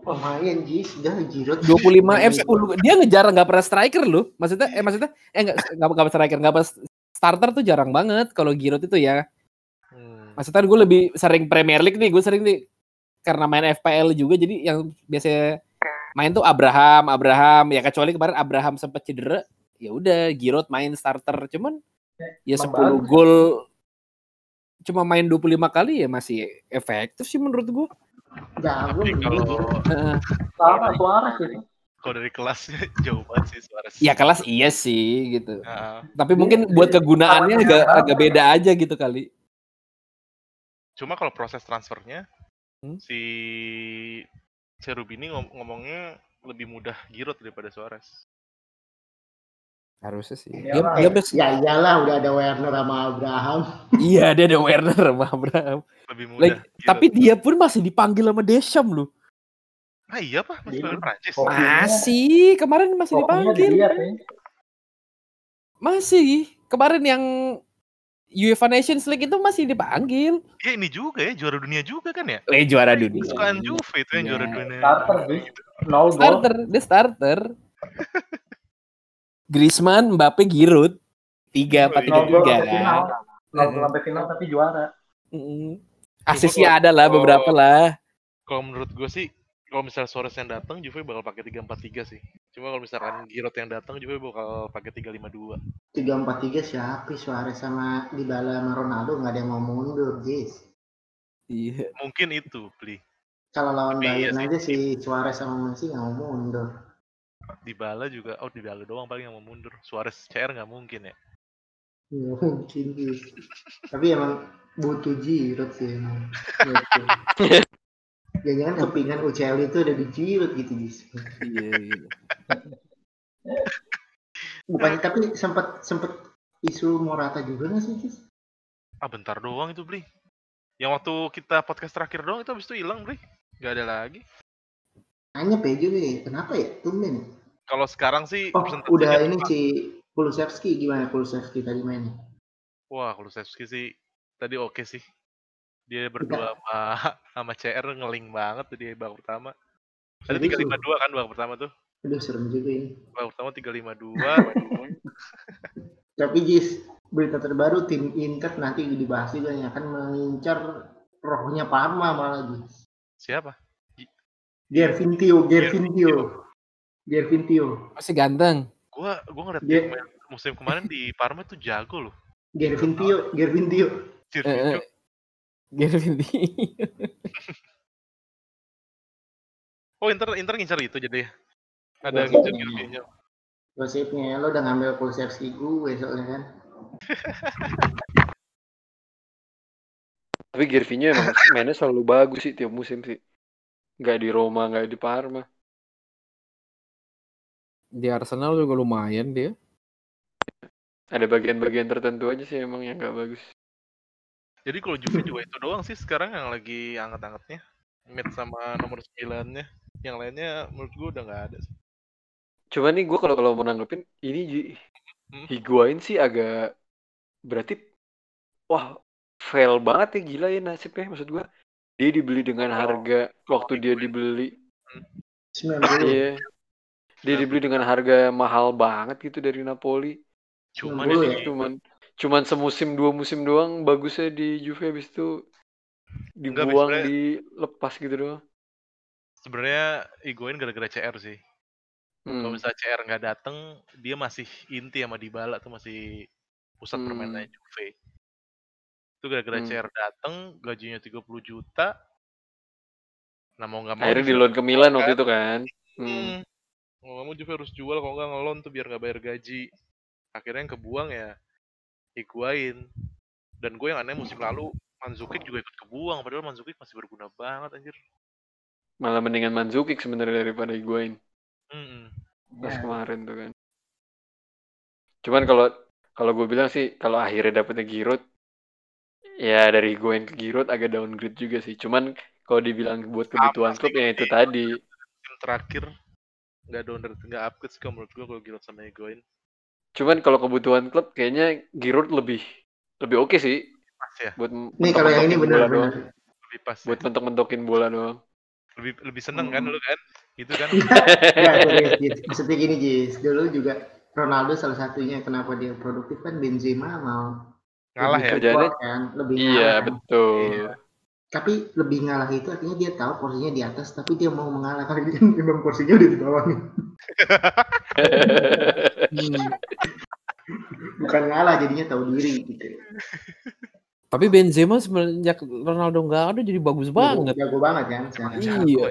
Lumayan Jis dah Giroud 25 F 10 dia ngejar nggak pernah striker loh. Maksudnya eh maksudnya eh nggak nggak striker nggak pernah starter tuh jarang banget kalau Giroud itu ya. Hmm. maksudnya gue lebih sering Premier League nih gue sering nih karena main FPL juga jadi yang biasanya main tuh Abraham Abraham. Ya kecuali kemarin Abraham sempat cedera ya udah Giroud main starter. Cuman ya emang 10 bagus. gol cuma main 25 kali ya masih efektif sih menurut gue jago Tapi kalau gua. sama Suarez itu kalau dari kelasnya [laughs] jauh banget sih Suarez. ya kelas iya sih gitu. Nah, tapi mungkin buat kegunaannya agak agak beda aja gitu kali. Cuma kalau proses transfernya Hmm? si Cherubini ngom- ngomongnya lebih mudah Giroud daripada Suarez. harusnya sih Ya dia, dia ya iyalah udah ada Werner sama Abraham [laughs] iya dia ada Werner sama Abraham Lebih mudah. Like, tapi dia pun masih dipanggil sama Deschamps loh ah iya pak masih Iya. main Prancis. Oh. Masih kemarin masih dipanggil masih kemarin yang UEFA Nations League itu masih dipanggil Dia ini juga ya juara dunia juga kan ya? eh juara dunia Kesukaan Juve itu yang Iya. juara dunia. Starter. Nol gol. starter dia starter [laughs] Griezmann Mbappe Giroud tiga empat tiga tiga sampai final. kan Nol gol sampai final tapi juara. Mm. asisnya ada lah beberapa lah Kalau menurut gue sih kalau misalnya Suarez yang datang Juve bakal pakai 3-4-3 sih. Cuma kalau misalkan Giroud yang datang Juve bakal pakai 3-5-2. tiga empat tiga siapa Suarez sama Dybala sama Ronaldo nggak ada yang mau mundur Jis iya Mungkin itu beli. kalau lawan Tapi iya Bayern sih. aja si Suarez sama Messi nggak mau mundur Dybala juga oh Dybala doang paling yang mau mundur. Suarez CR nggak mungkin ya. Nggak mungkin Jis tapi emang butuh Giroud sih emang. [laughs] Jangan kepingan UCL itu ada di Giroud gitu Jis iya iya. bukannya tapi sempat sempat isu Morata juga nggak sih Jis Ah bentar doang itu beli. Yang waktu kita podcast terakhir doang itu habis itu hilang beli. Gak ada lagi. Nanya PJ nih, kenapa ya? Tumben. Kalau sekarang sih Oh, udah ini apa? si Kulusevski gimana Kulusevski tadi mainnya? Wah, Kulusevski sih tadi oke sih. Dia berdua sama [laughs] sama CR ngeling banget tuh dia babak pertama. Tadi Serius lu? 352 kan babak pertama tuh. Aduh serem juga ini. Babak pertama 352. [laughs] Tapi Jis, berita terbaru tim Inter nanti dibahas juga yang akan mengincar rohnya Parma malah Jis. Siapa? Gervintio, Gervintio. Gervintio. masih ganteng Gua gua ngeliat main musim kemarin di Parma tuh jago loh. Gervintio, Gervintio. Jirvinho. Eh, Gervin [laughs] Oh, Inter Inter ngincar itu jadi. Gua Ada ngincar kayaknya. Jirvinho. Gosipnya lo udah ngambil Kulusevski gue soalnya kan. [laughs] Tapi Gervinho emang mainnya selalu bagus sih tiap musim sih. Nggak di Roma, nggak di Parma. di Arsenal juga lumayan dia Ada bagian-bagian tertentu aja sih emang yang nggak bagus. Jadi kalau Juve juga itu doang sih sekarang yang lagi anget-angetnya. Mid sama nomor 9-nya. Yang lainnya menurut gue udah nggak ada sih. Cuma nih gue kalau kalau mau nanggepin ini Ji- Hmm. Higuain sih agak berarti wah fail banget ya gila ya nasibnya maksud gue. Dia dibeli dengan Oh, harga waktu dia dibeli 90. iya. Dia dibeli dengan harga mahal banget gitu dari Napoli. Cuman 90 ini ya? Cuman cuman semusim dua musim doang bagusnya di Juve habis itu Enggak, dibuang sebenarnya- dilepas gitu doang. sebenarnya Higuain gara-gara CR sih. Kalau Hmm. misalnya CR nggak dateng, dia masih inti sama Dybala tuh masih pusat Hmm. permainannya Juve. Itu gara-gara Hmm. CR dateng, gajinya 30 juta. Nah mau nggak mau Akhirnya di loan ke Milan kan. waktu itu kan. Hmm. Hmm. Mau nggak mau Juve harus jual, kalau nggak ngelon tuh biar nggak bayar gaji. Akhirnya yang kebuang ya Higuain. Dan gue yang aneh musim lalu Mandzukic juga ikut kebuang, padahal Mandzukic masih berguna banget anjir. Malah mendingan Mandzukic sebenarnya daripada Higuain Mm-mm. pas Ya. kemarin tuh kan. Cuman kalau kalau gue bilang sih kalau akhirnya dapetnya Giroud ya dari Higuain ke Giroud agak downgrade juga sih. Cuman kalau dibilang buat kebutuhan klub ya itu tadi. Tim terakhir nggak downgrade, nggak upgrade sih kalau menurut gue kalau Giroud sama Higuain. Cuman kalau kebutuhan klub kayaknya Giroud lebih lebih oke sih Pas ya, buat Nih kalau yang ini doang. benar-benar. lebih pas. ya. Buat mentok-mentokin bola doang. Lebih lebih seneng kan Hmm. lu kan? Gitu kan? Ya, serius, Jis. Maksudnya gini, Jis. Dulu juga Ronaldo salah satunya kenapa dia produktif kan Benzema mau Ngalah lebih ya. Support kan, lebih Iya ngalah kan. betul. Iya. Tapi lebih ngalah itu artinya dia tahu porsinya di atas, tapi dia mau mengalah karena dia memang porsinya udah di bawah nih. [laughs] Hmm. [laughs] Bukan ngalah jadinya tahu diri gitu. Tapi Benzema semenjak Ronaldo nggak ada jadi bagus banget. Jago banget kan sekarang. Iya.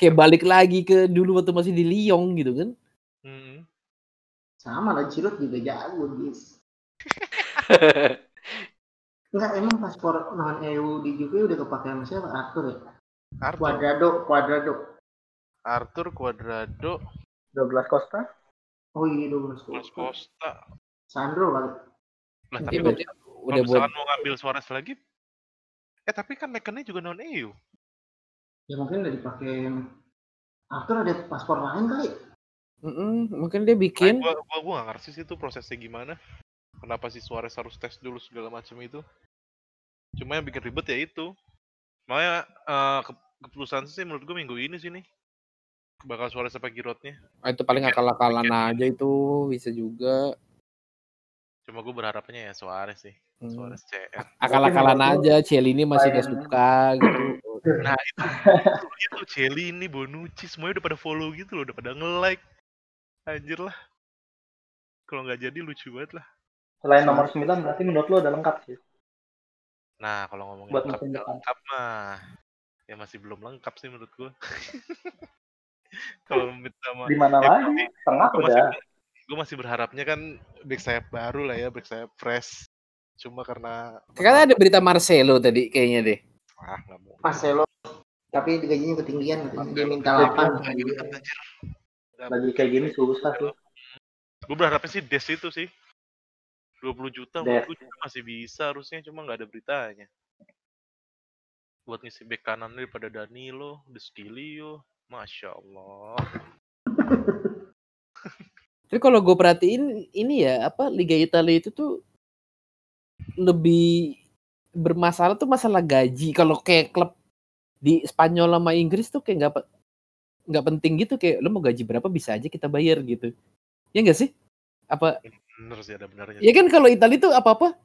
Kayak balik lagi ke dulu waktu masih di Lyon gitu kan. Mm-mm. Sama lah Giroud juga jago, Jis. Enggak, [laughs] emang paspor non EU di Juve udah kepake sama siapa? Arthur ya? Arthur, Cuadrado, Cuadrado. Arthur Cuadrado, Douglas Costa. Oh iya, Douglas Mas Costa. Costa. Sandro kali. Lah Iya tapi kalau udah buat misalkan mau ngambil Suarez lagi, eh tapi kan Mekannya juga non EU. Ya mungkin udah dipakai Arthur ada paspor lain kali. Mm-mm, mungkin dia Nah, bikin gua, gua, gua gak ngerti sih itu prosesnya gimana. Kenapa si Suarez harus tes dulu segala macam itu. Cuma yang bikin ribet ya itu. Makanya ke- keputusan sih menurut gua minggu ini sih nih. Bakal Suarez apa Giroudnya. ah, itu paling akal-akalan aja itu bisa juga. Cuma gue berharapnya ya Suarez sih. Hmm. Suarez CR. Akal-akalan aja, Cielini masih gak Bayern. suka gitu. [coughs] Nah itu, itu Celi ini Bonucci semuanya udah pada follow gitu loh, udah pada nge-like. Anjir lah. Kalau nggak jadi lucu banget lah. Selain nomor 9 berarti menurut lo udah lengkap sih. Nah kalau ngomongin Buat lengkap, lengkap mah ya masih belum lengkap sih menurut gua. [laughs] [laughs] kalau mid sama Di mana ya, lagi? Tengah gua masih udah. gue masih berharapnya kan back sayap baru lah ya, back sayap fresh. Cuma karena Karena ada berita Marcelo tadi kayaknya deh. ah nggak mau. Marcelo. Tapi gajinya ketinggian. Dia minta Marcelo. 8. Anjir. Lagi kayak gini susah tuh. Gue berharapnya sih Des itu sih. 20 juta Des. menurut gue juga masih bisa harusnya cuma nggak ada beritanya. Buat ngisi bek kanan daripada Danilo, Destilio, Masya Allah. [laughs] Tapi kalau gue perhatiin ini ya apa Liga Italia itu tuh lebih bermasalah tuh masalah gaji. Kalau kayak klub di Spanyol sama Inggris tuh kayak nggak nggak penting gitu kayak lo mau gaji berapa bisa aja kita bayar gitu. Ya enggak sih? Apa Bener sih ada benernya. ya kan kalau Italia tuh apa-apa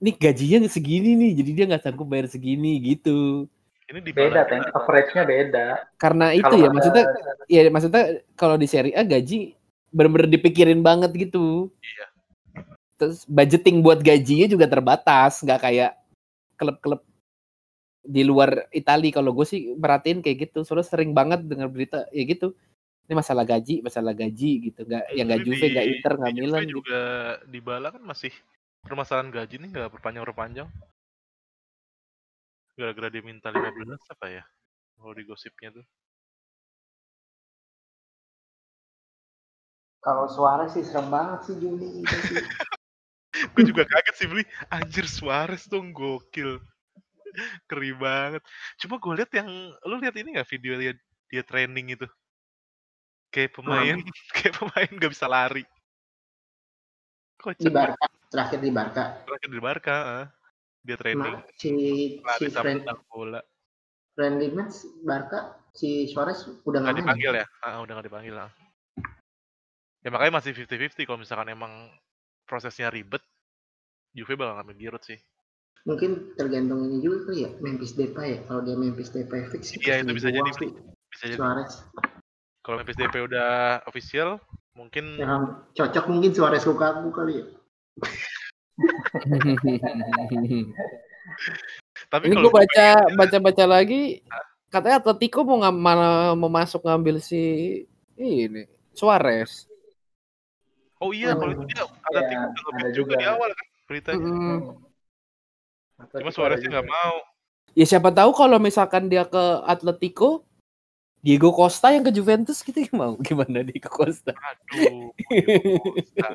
nih gajinya segini nih jadi dia nggak sanggup bayar segini gitu. Ini di Beda, juga- Average-nya beda. Karena itu Kalau ya ada- maksudnya ya maksudnya kalau di Serie A gaji bener-bener dipikirin banget gitu. Iya. Terus budgeting buat gajinya juga terbatas, nggak kayak klub-klub di luar Italia. Kalau gue sih perhatiin kayak gitu. Soalnya sering banget dengar berita ya gitu. Ini masalah gaji, masalah gaji gitu. Nggak yang nggak Juve, nggak Inter, nggak Milan gitu. juga di Bala kan masih permasalahan gaji nih nggak perpanjang-perpanjang. Gara-gara dia minta 15 apa ya? Kalau di gosipnya tuh. Kalau suara sih serem banget sih Juni itu sih. [laughs] gue juga kaget sih beli anjir Suarez dong gokil keri banget cuma gue lihat yang lu lihat ini nggak video dia dia training itu kayak pemain [laughs] kayak pemain gak bisa lari Di kocak Barca, terakhir di Barca. terakhir di Barca ah. Dia training Nah, si lari si sama friend, bola. friendly match Barca si Suarez udah nggak dipanggil ya? Ah, udah nggak dipanggil lah ya makanya masih 50-50 kalau misalkan emang prosesnya ribet Juve bakal ngambil Giroud sih. Mungkin tergantung ini juga kali ya, Memphis Depay ya. Kalau dia Memphis Depay fix, Iya, itu bisa jadi, sih, bisa jadi. Suarez. kalau Memphis DP udah official mungkin Yang cocok mungkin Suarez Lukaku kali ya. Tapi Ini kalau gue baca baca baca lagi katanya Atletico mau ngam, malah mau masuk ngambil si ini Suarez. oh iya kalau itu dia ada Ya, tim udah ada juga di awal kan beritanya Mm. cuma Suarez nggak mau Ya siapa tahu kalau misalkan dia ke Atletico Diego Costa yang ke Juventus gitu mau gimana Diego Costa? aduh Diego Costa.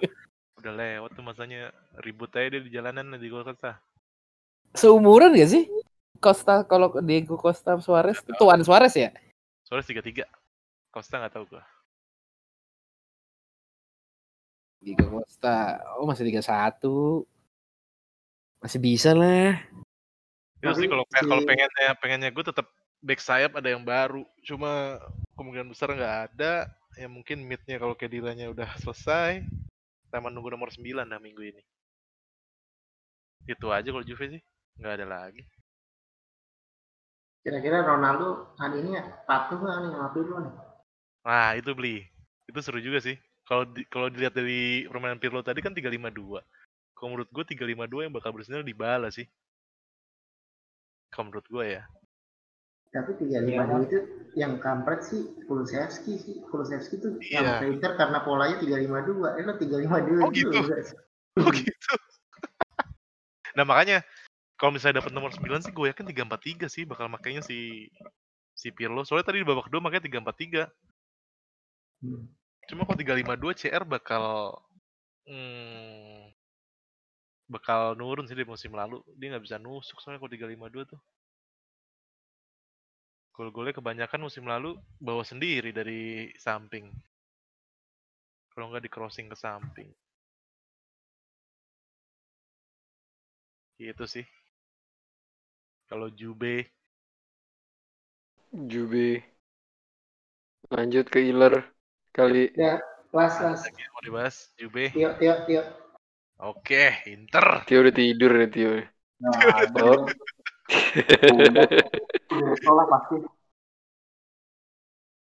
Udah lewat tuh masanya ribut aja dia di jalanan di Costa Seumuran gak sih? Costa kalau Diego Costa Suarez tuan Suarez ya? Suarez tiga tiga Costa nggak tahu gua. Diego Costa oh masih 31 masih bisa lah. Itu sih kalau kalau pengennya pengennya gue tetap back sayap ada yang baru. Cuma kemungkinan besar nggak ada. Ya mungkin midnya kalau Kedilanya udah selesai sama nunggu nomor 9 dah minggu ini. Itu aja kalau Juve sih nggak ada lagi. Kira-kira Ronaldo hari ini patuh nggak nih sama Pirlo nih? nah itu beli. Itu seru juga sih. Kalau di, kalau dilihat dari permainan Pirlo tadi kan 352 kalau menurut gue 352 yang bakal bersinar di bala sih. Kalau menurut gue ya Tapi tiga Iya, lima dua itu yang kampret sih Kulusevski sih. Kulusevski tuh Iya. yang ke Inter karena polanya tiga lima dua. Eh lo tiga lima dua Oh, gitu? [laughs] Oh gitu. nah makanya kalau misalnya dapat nomor 9 sih gue yakin 343 sih bakal makainya si si Pirlo. Soalnya tadi di babak kedua makanya 343. Hmm. Cuma kalau 352 CR bakal hmm, bakal nurun sih di musim lalu. Dia nggak bisa nusuk soalnya kalau 352 tuh. Gol-golnya kebanyakan musim lalu bawa sendiri dari samping. Kalau nggak di crossing ke samping. Gitu sih. Kalau Jube Jube. Lanjut ke Iler kali. Kelas. lagi yang mau dibahas Jube. Tio Tio Tio. Oke, Inter. Tio udah tidur nih Tio. Nah, [laughs] Udah sekolah pasti.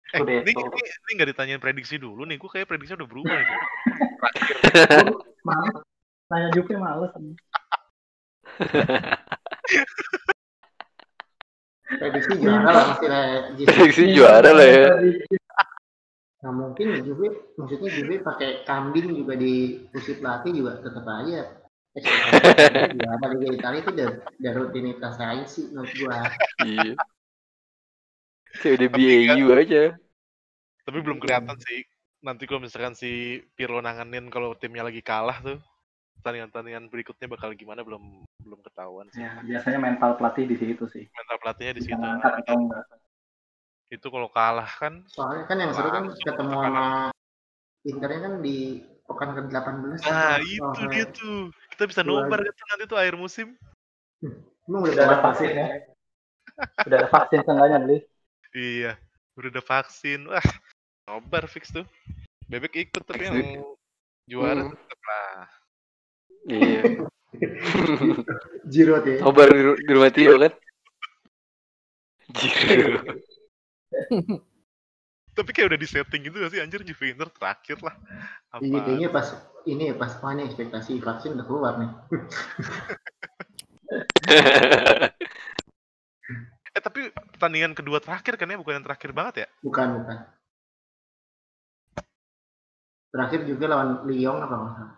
Eh, Udah, ini, tuh. ini, ini nggak ditanyain prediksi dulu nih. Gue kayak prediksinya udah berubah. Terakhir. Males. Nanya Juve males. Prediksi juara lah pasti lah. Prediksi juara lah ya. Nah mungkin Juve, maksudnya Juve pakai kambing juga di kursi pelatih juga tetap aja. [laughs] Ekspektasi juara Liga Italia itu udah, udah rutinitas aja sih menurut gua. Iya. Kayak udah BAU aja. Tapi belum kelihatan sih. Nanti kalau misalkan si Pirlo nanganin kalau timnya lagi kalah tuh, pertandingan-pertandingan berikutnya bakal gimana belum belum ketahuan sih. Ya, biasanya mental pelatih di situ sih. Mental pelatihnya di situ. ngangkat atau enggak. Itu kalau kalah kan Soalnya kan yang seru kan ketemu sama Internya kan di pekan ke-18. Nah, kan. itu Oh, dia tuh. Kita bisa nobar kan nanti tuh akhir musim. Emang Udah ada vaksin ya. Udah ada vaksin seenggaknya beli. Iya, udah ada vaksin. Wah, nobar fix tuh. Bebek ikut tapi yang juara Hmm. tetap lah. Iya. [laughs] Giroud ya. Nobar di, di rumah Tio kan? [laughs] Jiro. [laughs] Tapi kayak udah di setting gitu gak sih anjir Juve Inter terakhir lah. Apa? Iya kayaknya pas ini ya pas wah ini ekspektasi vaksin udah keluar nih. [laughs] Eh tapi pertandingan kedua terakhir kan ya bukan yang terakhir banget ya? Bukan bukan. Terakhir juga lawan Lyon apa nggak.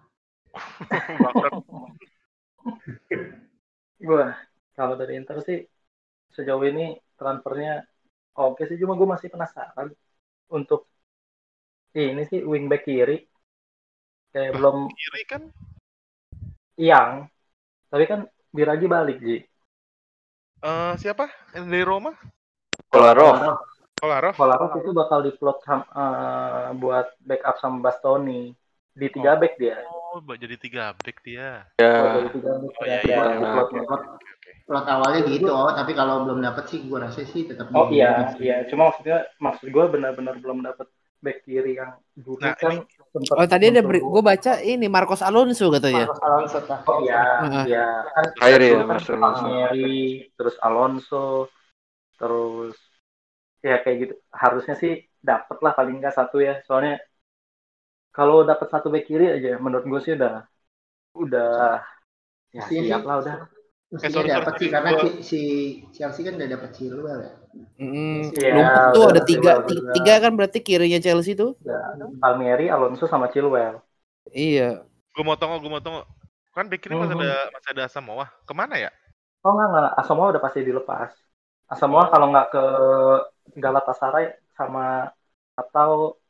[laughs] [laughs] Gua kalau dari Inter sih sejauh ini transfernya oke sih cuma gue masih penasaran untuk ini sih wingback kiri kayak belum Kiri kan Yang, tapi kan Biragi balik Ji. Eh, siapa? Dari Roma? Kolarov. Kolarov? Kolarov itu bakal diplot sam- eh, buat backup sama Bastoni di tiga back dia. Oh, jadi tiga back dia. Ya. Kalau dari tiga back Oh, iya, ternyata iya, di Plot awalnya gitu, oh, tapi kalau belum dapet sih gua rasa sih tetap Oh iya, iya. Cuma maksudnya maksud gue benar-benar belum dapet back kiri yang dulu Nah, kan sempet Oh tadi ada gue baca ini Marcos Alonso katanya. Marcos Alonso tak. Oh iya, iya. Kan Terakhir ya, kan Mas Alonso. Terus Alonso, terus ya kayak gitu. Harusnya sih dapet lah paling nggak satu ya. Soalnya kalau dapet satu back kiri aja, menurut gue sih udah udah ya siap lah udah. Mestinya sorry, dapat sorry. sih karena si, si Chelsea kan udah dapet Chilwell ya. Mm, Iya, numpuk tuh udah ada tiga, Chilwell ti- juga. tiga kan berarti kirinya Chelsea tuh. Palmieri, Alonso sama Chilwell. Iya. Gue mau tunggu, gue mau tunggu. Kan back kiri masih ada masih ada Samoa. Ke mana ya? Oh enggak enggak, Asamoah udah pasti dilepas. Asamoah kalau nggak ke Galatasaray sama atau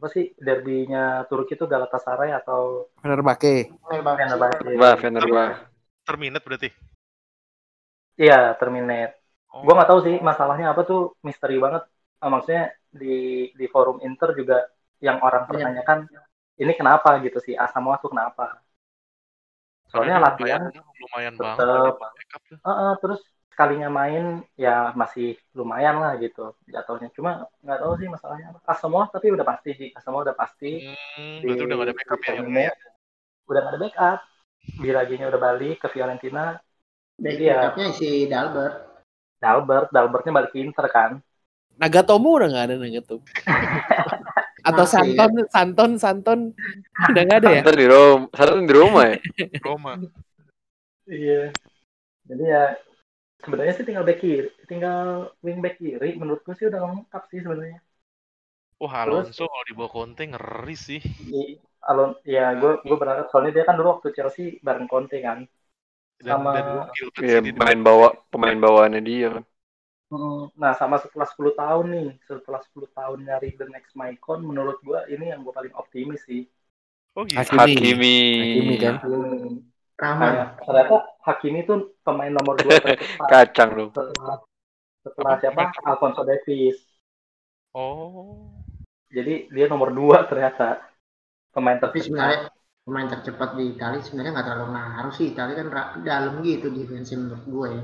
apa sih derbynya Turki itu Galatasaray atau Fenerbahce. Fenerbahce. Bah, Fenerbah. Terminate berarti. Iya, terminate. Oh, Gue nggak tahu sih masalahnya apa tuh misteri banget. Ah, maksudnya di di forum Inter juga yang orang Iya. pertanyakan ini kenapa gitu sih Asamoah tuh kenapa? Soalnya karena latihan lumayan, lumayan tetep- banget. Eh, eh, terus sekalinya main ya masih lumayan lah gitu jatuhnya. Cuma nggak tahu sih masalahnya apa. Asamoah tapi udah pasti sih. Asamoah udah pasti. Hmm, di, udah gak ada backup ya? terminate. Udah nggak ada backup. Biraginya udah balik ke Fiorentina. Iya. backupnya si Dalbert. Dalbert, Dalbertnya balik ke Inter kan. Nagatomo udah nggak ada Nagatomo. [laughs] Atau Masih, Santon, Santon, Santon udah nggak ada ya? Ntar di Roma, satu di Roma ya. [laughs] Roma. Iya. Jadi ya sebenarnya sih tinggal back kiri, tinggal wing back kiri. Menurut gue sih udah lengkap sih sebenarnya. Wah, Alonso kalau dibawa Conte ngeri sih. Alon, ya gue gue berharap soalnya dia kan dulu waktu Chelsea bareng Conte kan. Dan, Sama- dan sih dia. pemain bawa pemain bawaannya dia kan. Nah sama setelah 10 tahun nih, setelah 10 tahun nyari the next Maicon, menurut gue ini yang gue paling optimis sih. Oh gitu. Hakimi. Hakimi. Hakimi kan. Hmm. Rahman. Kayak, ternyata Hakimi tuh pemain nomor 2 [laughs] tercepat Kacang dong. setelah, setelah siapa? Alfonso Davies. Oh. Jadi dia nomor 2 ternyata pemain Tapi tercepat. sebenarnya pemain tercepat di Italia sebenarnya nggak terlalu ngaruh sih. Italia kan dalam gitu defense menurut gue ya.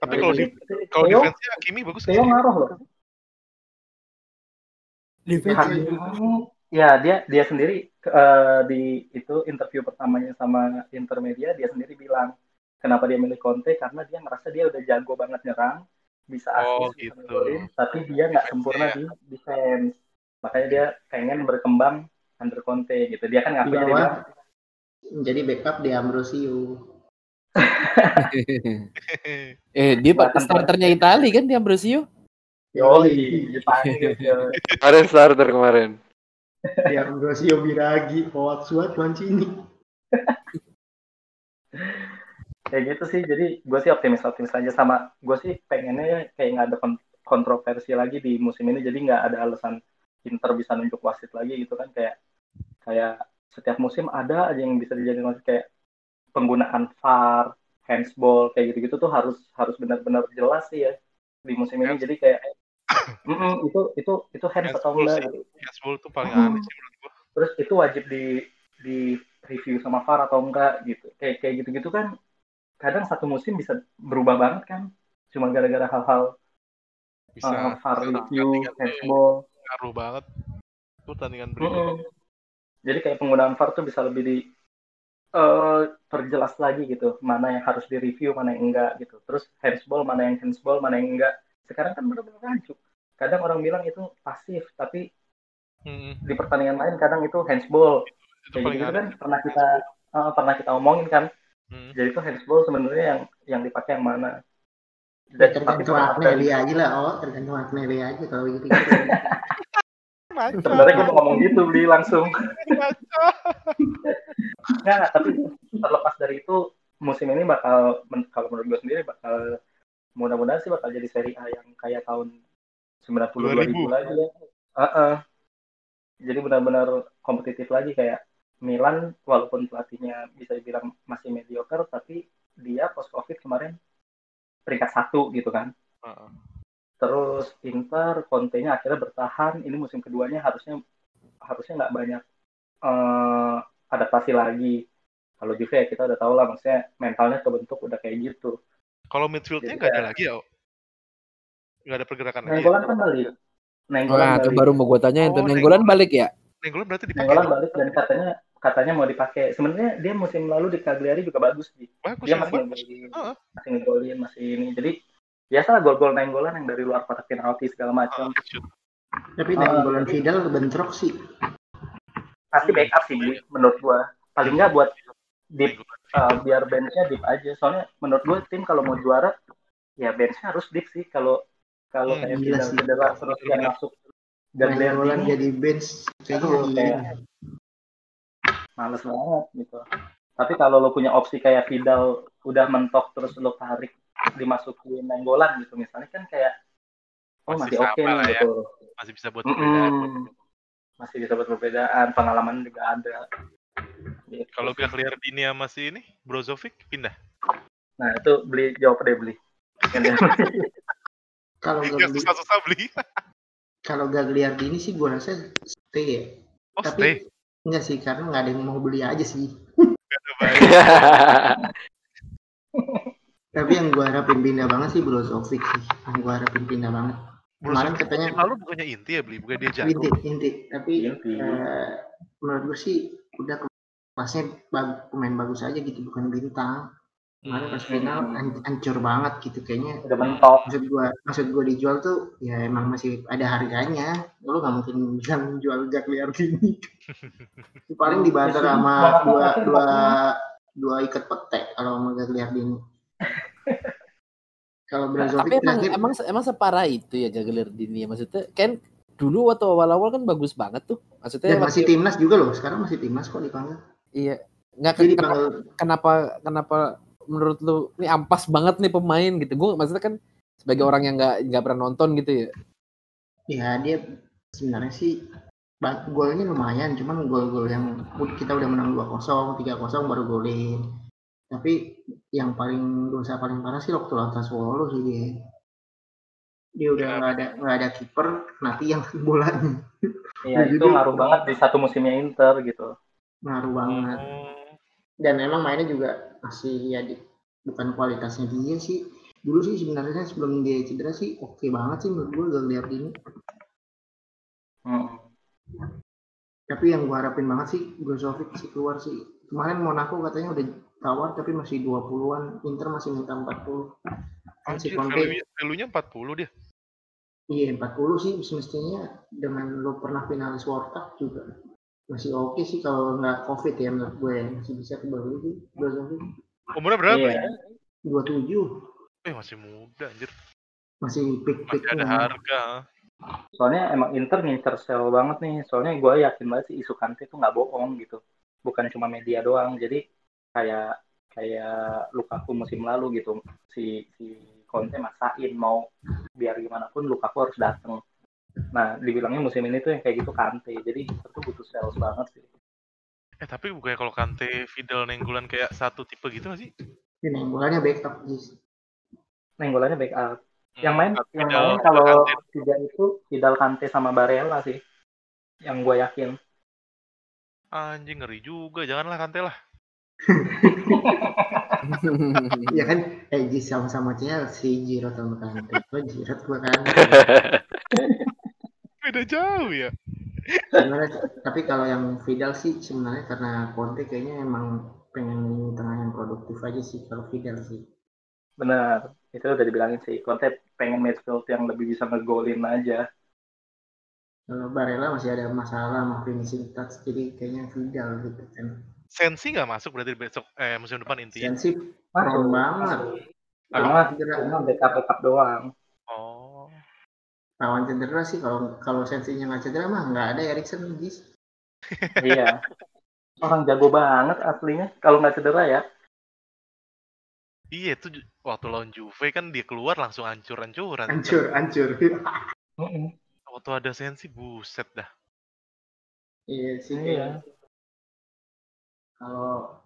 Tapi kalau di kalau Theo, defense-nya Hakimi bagus Theo sih. ngaruh loh. Defense ya dia dia sendiri eh, di itu interview pertamanya sama Intermedia dia sendiri bilang kenapa dia milih Conte karena dia ngerasa dia udah jago banget nyerang bisa Oh, gitu. tapi dia nggak sempurna di defense makanya dia pengen berkembang under Conte gitu dia kan ngaku jadi bilang, menjadi backup di Ambrosio. [laughs] eh dia pak starternya Itali kan di Ambrosio. Yoi, dipanggil ya. Kemarin starter kemarin. [laughs] Di Ambrosio Biragi, Howard Suat, Mancini. [laughs] kayak gitu sih jadi gue sih optimis optimis aja sama gue sih pengennya kayak nggak ada kon- kontroversi lagi di musim ini jadi nggak ada alasan Inter bisa nunjuk wasit lagi gitu kan kayak kayak setiap musim ada aja yang bisa dijadikan kayak penggunaan VAR, handsball kayak gitu-gitu tuh harus harus benar-benar jelas sih ya di musim ini jadi kayak mm-mm, itu itu itu hands atau enggak gitu. Handsball tuh paling aneh sih menurut gua. terus itu wajib di di review sama VAR atau enggak gitu kayak kayak gitu-gitu kan kadang satu musim bisa berubah banget kan cuma gara-gara hal-hal Bisa uh, VAR bisa review handsball ngaruh banget. Pertandingan berikutnya. Mm-mm. Jadi kayak penggunaan VAR tuh bisa lebih di eh, perjelas lagi gitu. Mana yang harus di review mana yang enggak gitu. Terus handsball mana yang handsball mana yang enggak. Sekarang kan benar-benar rancu. Kadang orang bilang itu pasif tapi Mm-mm. di pertandingan lain kadang itu handsball. Itu kayak paling gitu kan pernah kita eh, pernah kita omongin kan. Hmm. jadi itu handsball sebenarnya yang yang dipakai yang mana. Dan tapi Tergantung Agnelli aja lah, oh tergantung Agnelli aja kalau gitu. [laughs] Sebenarnya gue mau ngomong gitu beli langsung nggak nggak, tapi terlepas dari itu musim ini bakal men- kalau menurut gue sendiri bakal mudah-mudahan sih bakal jadi seri A yang kayak tahun 90 2000 2000. lagi ya Heeh. jadi benar-benar kompetitif lagi kayak Milan walaupun pelatihnya bisa dibilang masih mediocre tapi dia post covid kemarin peringkat satu gitu kan Heeh. Terus Inter Conte-nya akhirnya bertahan ini musim keduanya harusnya harusnya nggak banyak eh, adaptasi lagi kalau Juve ya kita udah tahu lah maksudnya mentalnya kebentuk udah kayak gitu Kalau midfieldnya nggak ada lagi ya? Nggak ada pergerakan lagi. ya? Nenggolan kan balik Nenggolan Wah, itu baru mau gue tanya itu Oh, Nenggolan balik ya? Nenggolan berarti dipakai. Nenggolan balik dan katanya katanya mau dipakai sebenarnya dia musim lalu di Cagliari juga bagus sih Bagus, dia emang masih bagus. ngegolin Heeh. masih ngegolin masih ini jadi biasa lah gol-gol Nenggolan yang dari luar kotak penalti segala macam shoot. Tapi Ah. bola Vidal bentrok sih. pasti backup sih Bli, menurut gua paling nggak buat deep Nenggolan. uh, biar benchnya deep aja soalnya menurut gue tim kalau mau juara ya benchnya harus deep sih kalau kalau Hmm, kayak sih. cedera terus yang masuk dan ini jadi bench kayaknya kayak males banget gitu tapi kalau lo punya opsi kayak Vidal udah mentok terus lo tarik dimasukin nenggolan gitu misalnya kan kayak oh Masih masih oke sama nih lah ya. gitu Masih bisa buat perbedaan. Mm-mm. masih bisa buat perbedaan pengalaman juga ada Gitu. Kalau gak clear dini sama si ini, Brozovic pindah. nah itu beli jawab deh beli [laughs] Kalau Gak Gagli- susah-susah beli. kalau Gagliardini sih gue rasa stay ya. Oh, Tapi stay. enggak sih karena nggak ada yang mau beli aja sih. [laughs] Gak. Tapi yang gue harapin pindah banget sih Brozovic sih. Yang gue harapin pindah banget. Kemarin katanya lalu bukannya inti ya beli, bukan dia jago. inti inti. Tapi Inti. eh, menurut gue sih udah kelasnya bag- pemain bagus aja gitu bukan bintang. Kemarin pas Hmm. final an- hancur banget gitu kayaknya. udah mentok Maksud gue maksud gue dijual tuh ya emang masih ada harganya. Lu nggak mungkin bilang jual Gagliardini. Paling dibantar sama dua dua dua ikat petek kalau sama Gagliardini. [laughs] Kalau Brozovic Tapi emang emang emang separah itu ya Gagliardini ya maksudnya kan dulu waktu awal-awal kan bagus banget tuh. Maksudnya dan masih waktu- timnas juga loh. Sekarang masih timnas kok dipanggil. iya. Nggak Jadi kenapa, dipanggil kenapa kenapa menurut lu ini ampas banget nih pemain gitu. Gue maksudnya kan sebagai orang yang nggak nggak pernah nonton gitu ya. ya dia sebenarnya sih golnya lumayan cuman gol-gol yang kita udah menang 2-0 3-0 baru golin tapi yang paling dosa paling parah sih waktu lawan Sassuolo sih dia. Dia udah Ya. nggak ada nggak ada kiper kena tiang [laughs] bolanya. Iya, Jadi itu ngaruh banget di satu musimnya Inter gitu. ngaruh banget. Oh, dan emang mainnya juga masih ya di, bukan kualitasnya dia sih. Dulu sih sebenarnya sebelum dia cedera sih oke banget sih menurut gue Gagliardini. Hmm. tapi yang gue harapin banget sih Brozovic sih keluar sih. Kemarin Monaco katanya udah tawar tapi masih 20-an Inter masih minta 40 kan si Conte value- value-nya 40 dia. iya 40 sih semestinya dengan lo pernah finalis World Cup juga masih oke sih kalau nggak covid ya menurut gue masih bisa kembali sih Brozovic Umurnya berapa? Iya. 27 Eh, masih muda anjir. masih pick pick Masih ada harga. Soalnya emang Inter ngincer sell banget nih. Soalnya gue yakin banget sih isu Kante itu nggak bohong gitu. Bukan cuma media doang. Jadi kayak kayak Lukaku musim lalu gitu. Si si Conte maksain mau biar gimana pun Lukaku harus datang. Nah, dibilangnya musim ini tuh yang kayak gitu Kante. Jadi tuh butuh sales banget sih. Eh, tapi bukannya kalau Kante, Vidal, Nenggolan kayak satu tipe gitu gak sih? ini bolanya backup sih Nenggolannya backup. Yang Hmm, main Vidal, yang main kalau Kante. tiga itu Vidal Kante sama Barella sih. Yang gue yakin. Anjing, ngeri juga. Janganlah Kante lah. Ya kan eh sama-sama Chelsea Giroud sama Kante gue Giroud gue kan Beda jauh ya. sebenarnya tapi kalau yang Vidal sih sebenarnya karena Conte kayaknya emang pengen lini tengah yang produktif aja sih kalau Vidal sih Benar, itu udah dibilangin sih. Conte pengen midfield yang lebih bisa ngegolin aja. kalau Barella masih ada masalah sama finishing touch jadi kayaknya Vidal gitu kan Sensi nggak masuk berarti besok eh musim depan intinya. Sensi prone banget Cuma, cedera cuma backup backup doang. Oh. lawan cedera sih kalau kalau sensinya nggak cedera mah nggak ada Erikson Gis [laughs] iya. Orang jago banget aslinya. Kalau nggak cedera ya. Iya itu waktu lawan Juve kan dia keluar langsung hancur-hancuran. hancur hancur Waktu ada Sensi buset dah. iya sih Iya. Kalau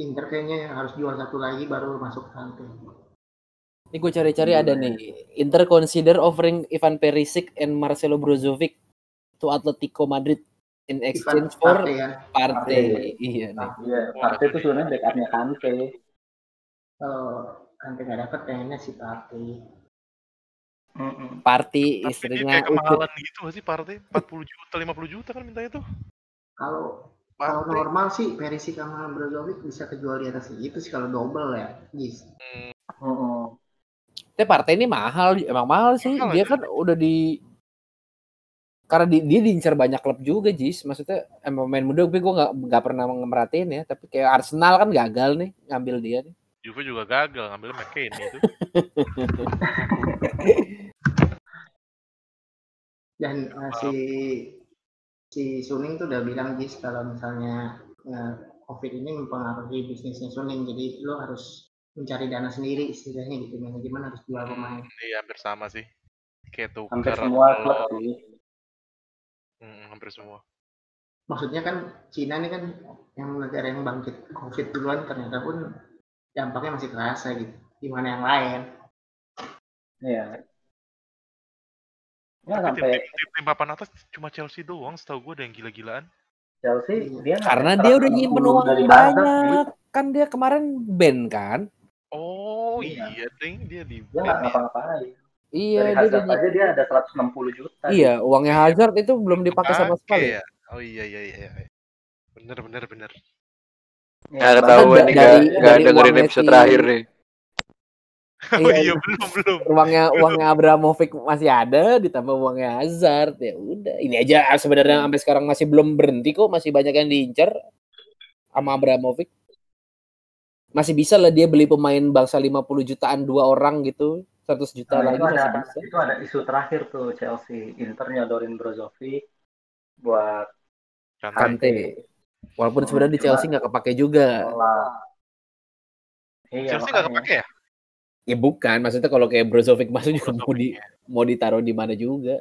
Inter kayaknya harus jual satu lagi baru masuk Kante. Ini gue cari-cari ada nih. Inter consider offering Ivan Perisic and Marcelo Brozovic to Atletico Madrid in exchange for Kante kan. Partey. Iya nih. Iya, Partey itu sebenarnya backupnya Kante. Kalau Kante nggak dapat kayaknya si Kante. Mm-mm. Party istrinya kayak kemahalan gitu gak sih partai 40 juta 50 juta kan mintanya tuh Kalau kalau normal sih Perisic sama Brozovic bisa kejual di atas itu sih kalau double ya. Gis. Mm-mm. Tapi Partey ini mahal, emang mahal sih. Mahal dia aja. kan udah di karena di- dia diincar banyak klub juga, Jis. Maksudnya emang pemain muda, tapi gue nggak pernah merhatiin ya. Tapi kayak Arsenal kan gagal nih ngambil dia nih. Juve juga gagal ngambil McKennie itu [laughs] Dan eh, si si Suning tuh udah bilang Gis kalau misalnya eh, COVID ini mempengaruhi bisnisnya Suning, jadi lo harus mencari dana sendiri istilahnya gitu. Manajemen harus jual pemain. iya hampir sama sih kayak tuh Hampir semua klub sih. hampir semua Maksudnya kan Cina ini kan yang negara yang bangkit COVID duluan ternyata pun dampaknya masih terasa gitu. Gimana yang lain? Iya. Ya tapi sampai tim, tim, tim papan atas cuma Chelsea doang setahu gue ada yang gila-gilaan Chelsea dia nggak Karena dia udah nyimpen 160 uang banyak. Kan dia kemarin band kan? oh Iya. iya ding dia di Dia nggak ngapa-ngapain. Iya, Dari dia aja dia ada 160 juta. Iya, uangnya Hazard itu belum dipakai sama sekali. ya oh iya iya iya iya. bener bener bener Ya, Nggak ketahuan da- nih, dari- nggak dengerin episode si- terakhir nih. [laughs] oh Iya. iya belum belum Uangnya uangnya Abramovich masih ada, ditambah uangnya Hazard. Ya udah, ini aja sebenarnya sampai sekarang masih belum berhenti kok, masih banyak yang diincar sama Abramovich. Masih bisa lah dia beli pemain bangsa 50 jutaan dua orang gitu. 100 juta Nah, lagi itu ada masih bisa. itu ada isu terakhir tuh Chelsea Inter nyodorin Brozovic buat Kante. Kante. Walaupun sebenarnya di Chelsea nggak kepake juga. Iya, Chelsea nggak kepake ya Ya bukan, maksudnya kalau kayak Brozovic masuk juga mau di ya. mau ditaruh di mana juga.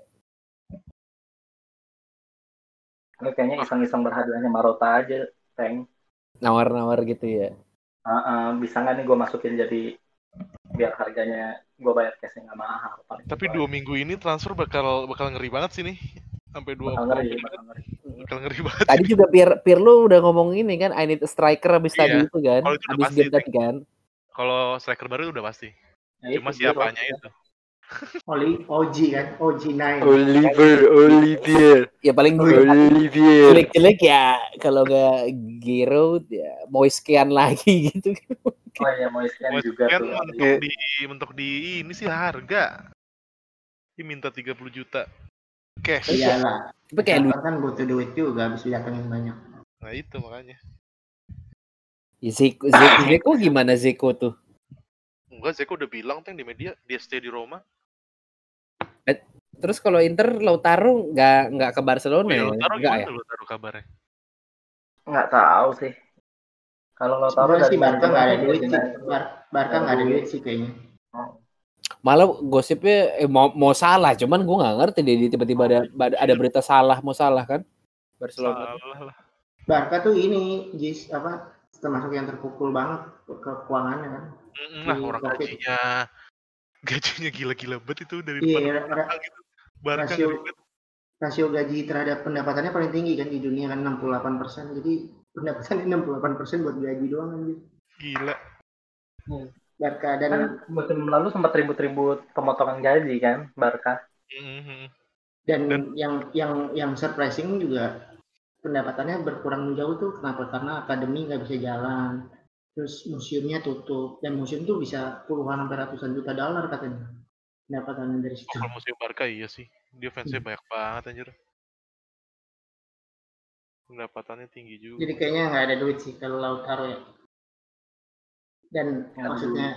Ini kayaknya iseng-iseng berhadiahnya Marota aja, Teng. Nawar-nawar gitu ya. Ah, ah, bisa nggak nih gue masukin jadi biar harganya gue bayar cashnya nggak mahal. Paling tapi dua minggu ini transfer bakal bakal ngeri banget sih nih sampai dua bakal ngeri, bakal ngeri. bakal ngeri banget Tadi juga Pir Pirlo udah ngomong ini kan, I need a striker habis Iya. tadi itu kan, Kalau itu udah habis pasti, game tadi kan. Kalau striker baru udah pasti Nah, cuma itu siapanya Bro. itu Oli OG kan, OG9. Oliver, Olivier, Ya paling Olivier. jelek-jelek ya kalau nggak Giroud ya mau sekian lagi [laughs] gitu. Oh iya, mau scan West juga tuh. mentok di mentok di ini sih harga ini minta 30 juta cash Iyalah. Tapi kayak lu kan butuh duit juga habis didatengin banyak. nah itu makanya ya, Zeko, Zeko, Zeko gimana Zeko tuh? enggak Zeko udah bilang teng di media dia stay di Roma Terus kalau Inter Lautaro nggak nggak ke Barcelona oh, ya, ya? Lautaro Nggak gimana ya? lu taruh kabarnya Nggak tahu sih. Kalau lo taruh Sebenarnya dari sih Barca nggak ada duit sih. Barca nggak ada duit sih kayaknya. Malah gosipnya eh, mau mau salah, cuman gua nggak ngerti deh dia tiba-tiba ada ada berita salah mau salah kan? Barcelona. salah lah Barca tuh ini Jis apa termasuk yang terpukul banget ke ke keuangannya kan. Mm, lah Di orang Covid. gajinya [laughs] gajinya gila-gila banget itu dari Iya, depan ra- gitu Barca rasio rasio gaji terhadap pendapatannya paling tinggi kan di dunia kan 68 persen. Jadi pendapatannya [laughs] 68 persen buat gaji doang anjir. gila Barca dan Kan musim lalu sempat ribut-ribut pemotongan gaji kan, Barca. Mhm. dan dan- yang yang yang surprising juga pendapatannya berkurang jauh tuh kenapa? Karena akademi nggak bisa jalan. Terus museumnya tutup dan museum tuh bisa puluhan sampai ratusan juta dolar katanya pendapatannya dari situ. kalau musim Barca iya sih dia fansnya banyak banget anjir pendapatannya tinggi juga Jadi kayaknya nggak ada duit sih kalau Lautaro ya. Dan ada maksudnya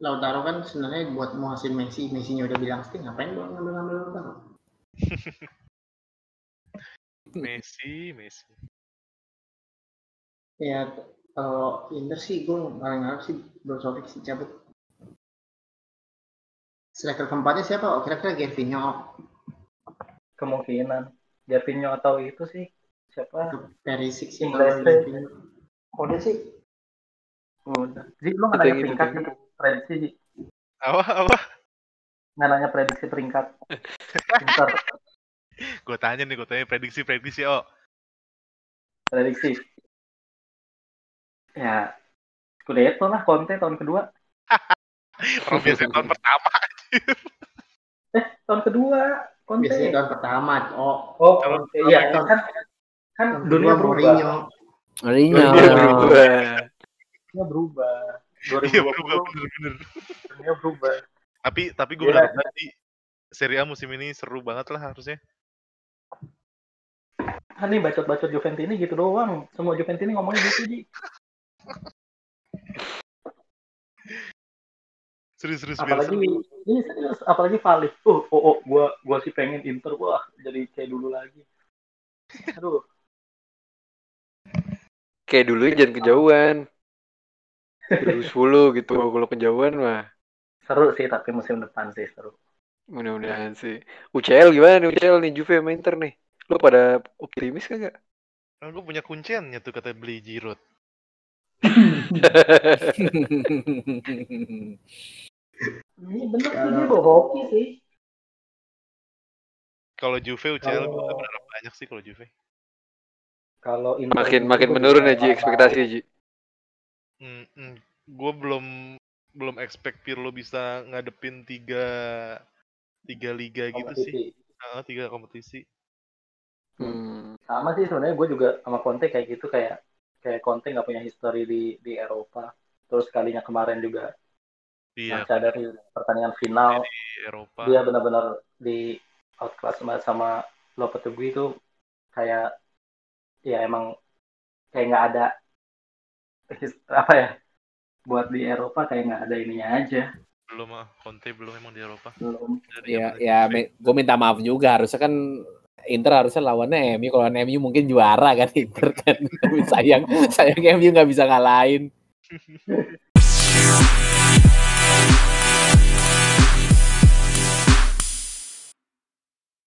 Lautaro kan sebenarnya buat muasin Messi, Messi-nya udah bilang sih ngapain gua ngambil-ngambil Lautaro. [laughs] Messi Messi Ya kalau Inter sih gue paling harap sih Brozovic sih cabut. Striker keempatnya siapa? Oh, kira-kira Gervinho, Kemungkinan. Gervinho atau itu sih siapa? Perisic sih kalau Gervinho. Udah sih. Udah. Ji, lu nggak nanya ini, peringkat gitu? Prediksi, Ji. Apa apa? Nggak nanya prediksi peringkat. [laughs] Inter, Gue tanya nih, gue tanya prediksi prediksi oh. prediksi. Ya, Scudetto lah, Conte tahun kedua. [laughs] Orang biasa tahun pertama. Eh, tahun kedua, Conte. Biasanya tahun pertama. Oh, Oh, Kalau- Conte. Iya, tahun- kan, kan tahun dunia berubah. Mourinho. Mourinho. Dia berubah. Dunia berubah. Iya berubah 2020 bener-bener. dunia berubah. Tapi tapi gue Gila. berharap nanti Serie A musim ini seru banget lah harusnya. Kan nih bacot-bacot Juventini gitu doang. Semua Juventini ngomongnya gitu, Ji. Serius-serius biar apalagi ini serius apalagi Valif oh oh, oh gua gua sih pengen Inter wah jadi kayak dulu lagi aduh Kayak dulu jangan kejauhan. 2010 gitu kalau kejauhan mah. seru sih tapi musim depan sih seru Mudah-mudahan sih. UCL gimana nih UCL nih Juve sama Inter nih? Lo pada optimis kagak? Kan gue punya kunciannya tuh kata beli Giroud. ini bener sih Kalau- dia bawa hoki sih Kalau Juve UCL gue berharap banyak sih kalau Juve. kalau makin makin menurun ya Ji ekspektasi Ji. Gue belum belum expect Pirlo bisa ngadepin tiga tiga liga gitu sih. kompetisi. Ah, tiga kompetisi. Hmm. sama sih sebenarnya gue juga sama Conte kayak gitu kayak kayak Conte nggak punya history di di Eropa. Terus kalinya kemarin juga Iya, ngaca dari pertandingan final. Di Eropa. dia benar-benar di outclass sama sama Lopetegui itu. Kayak ya emang kayak nggak ada apa ya buat di Eropa kayak nggak ada ininya aja. Belum ah, Conte belum emang di Eropa. belum. Dari ya ya gue minta maaf juga. Harusnya kan Inter harusnya lawannya MU kalau MU mungkin juara kan Inter kan. [laughs] Tapi sayang sayang MU nggak bisa ngalahin [laughs]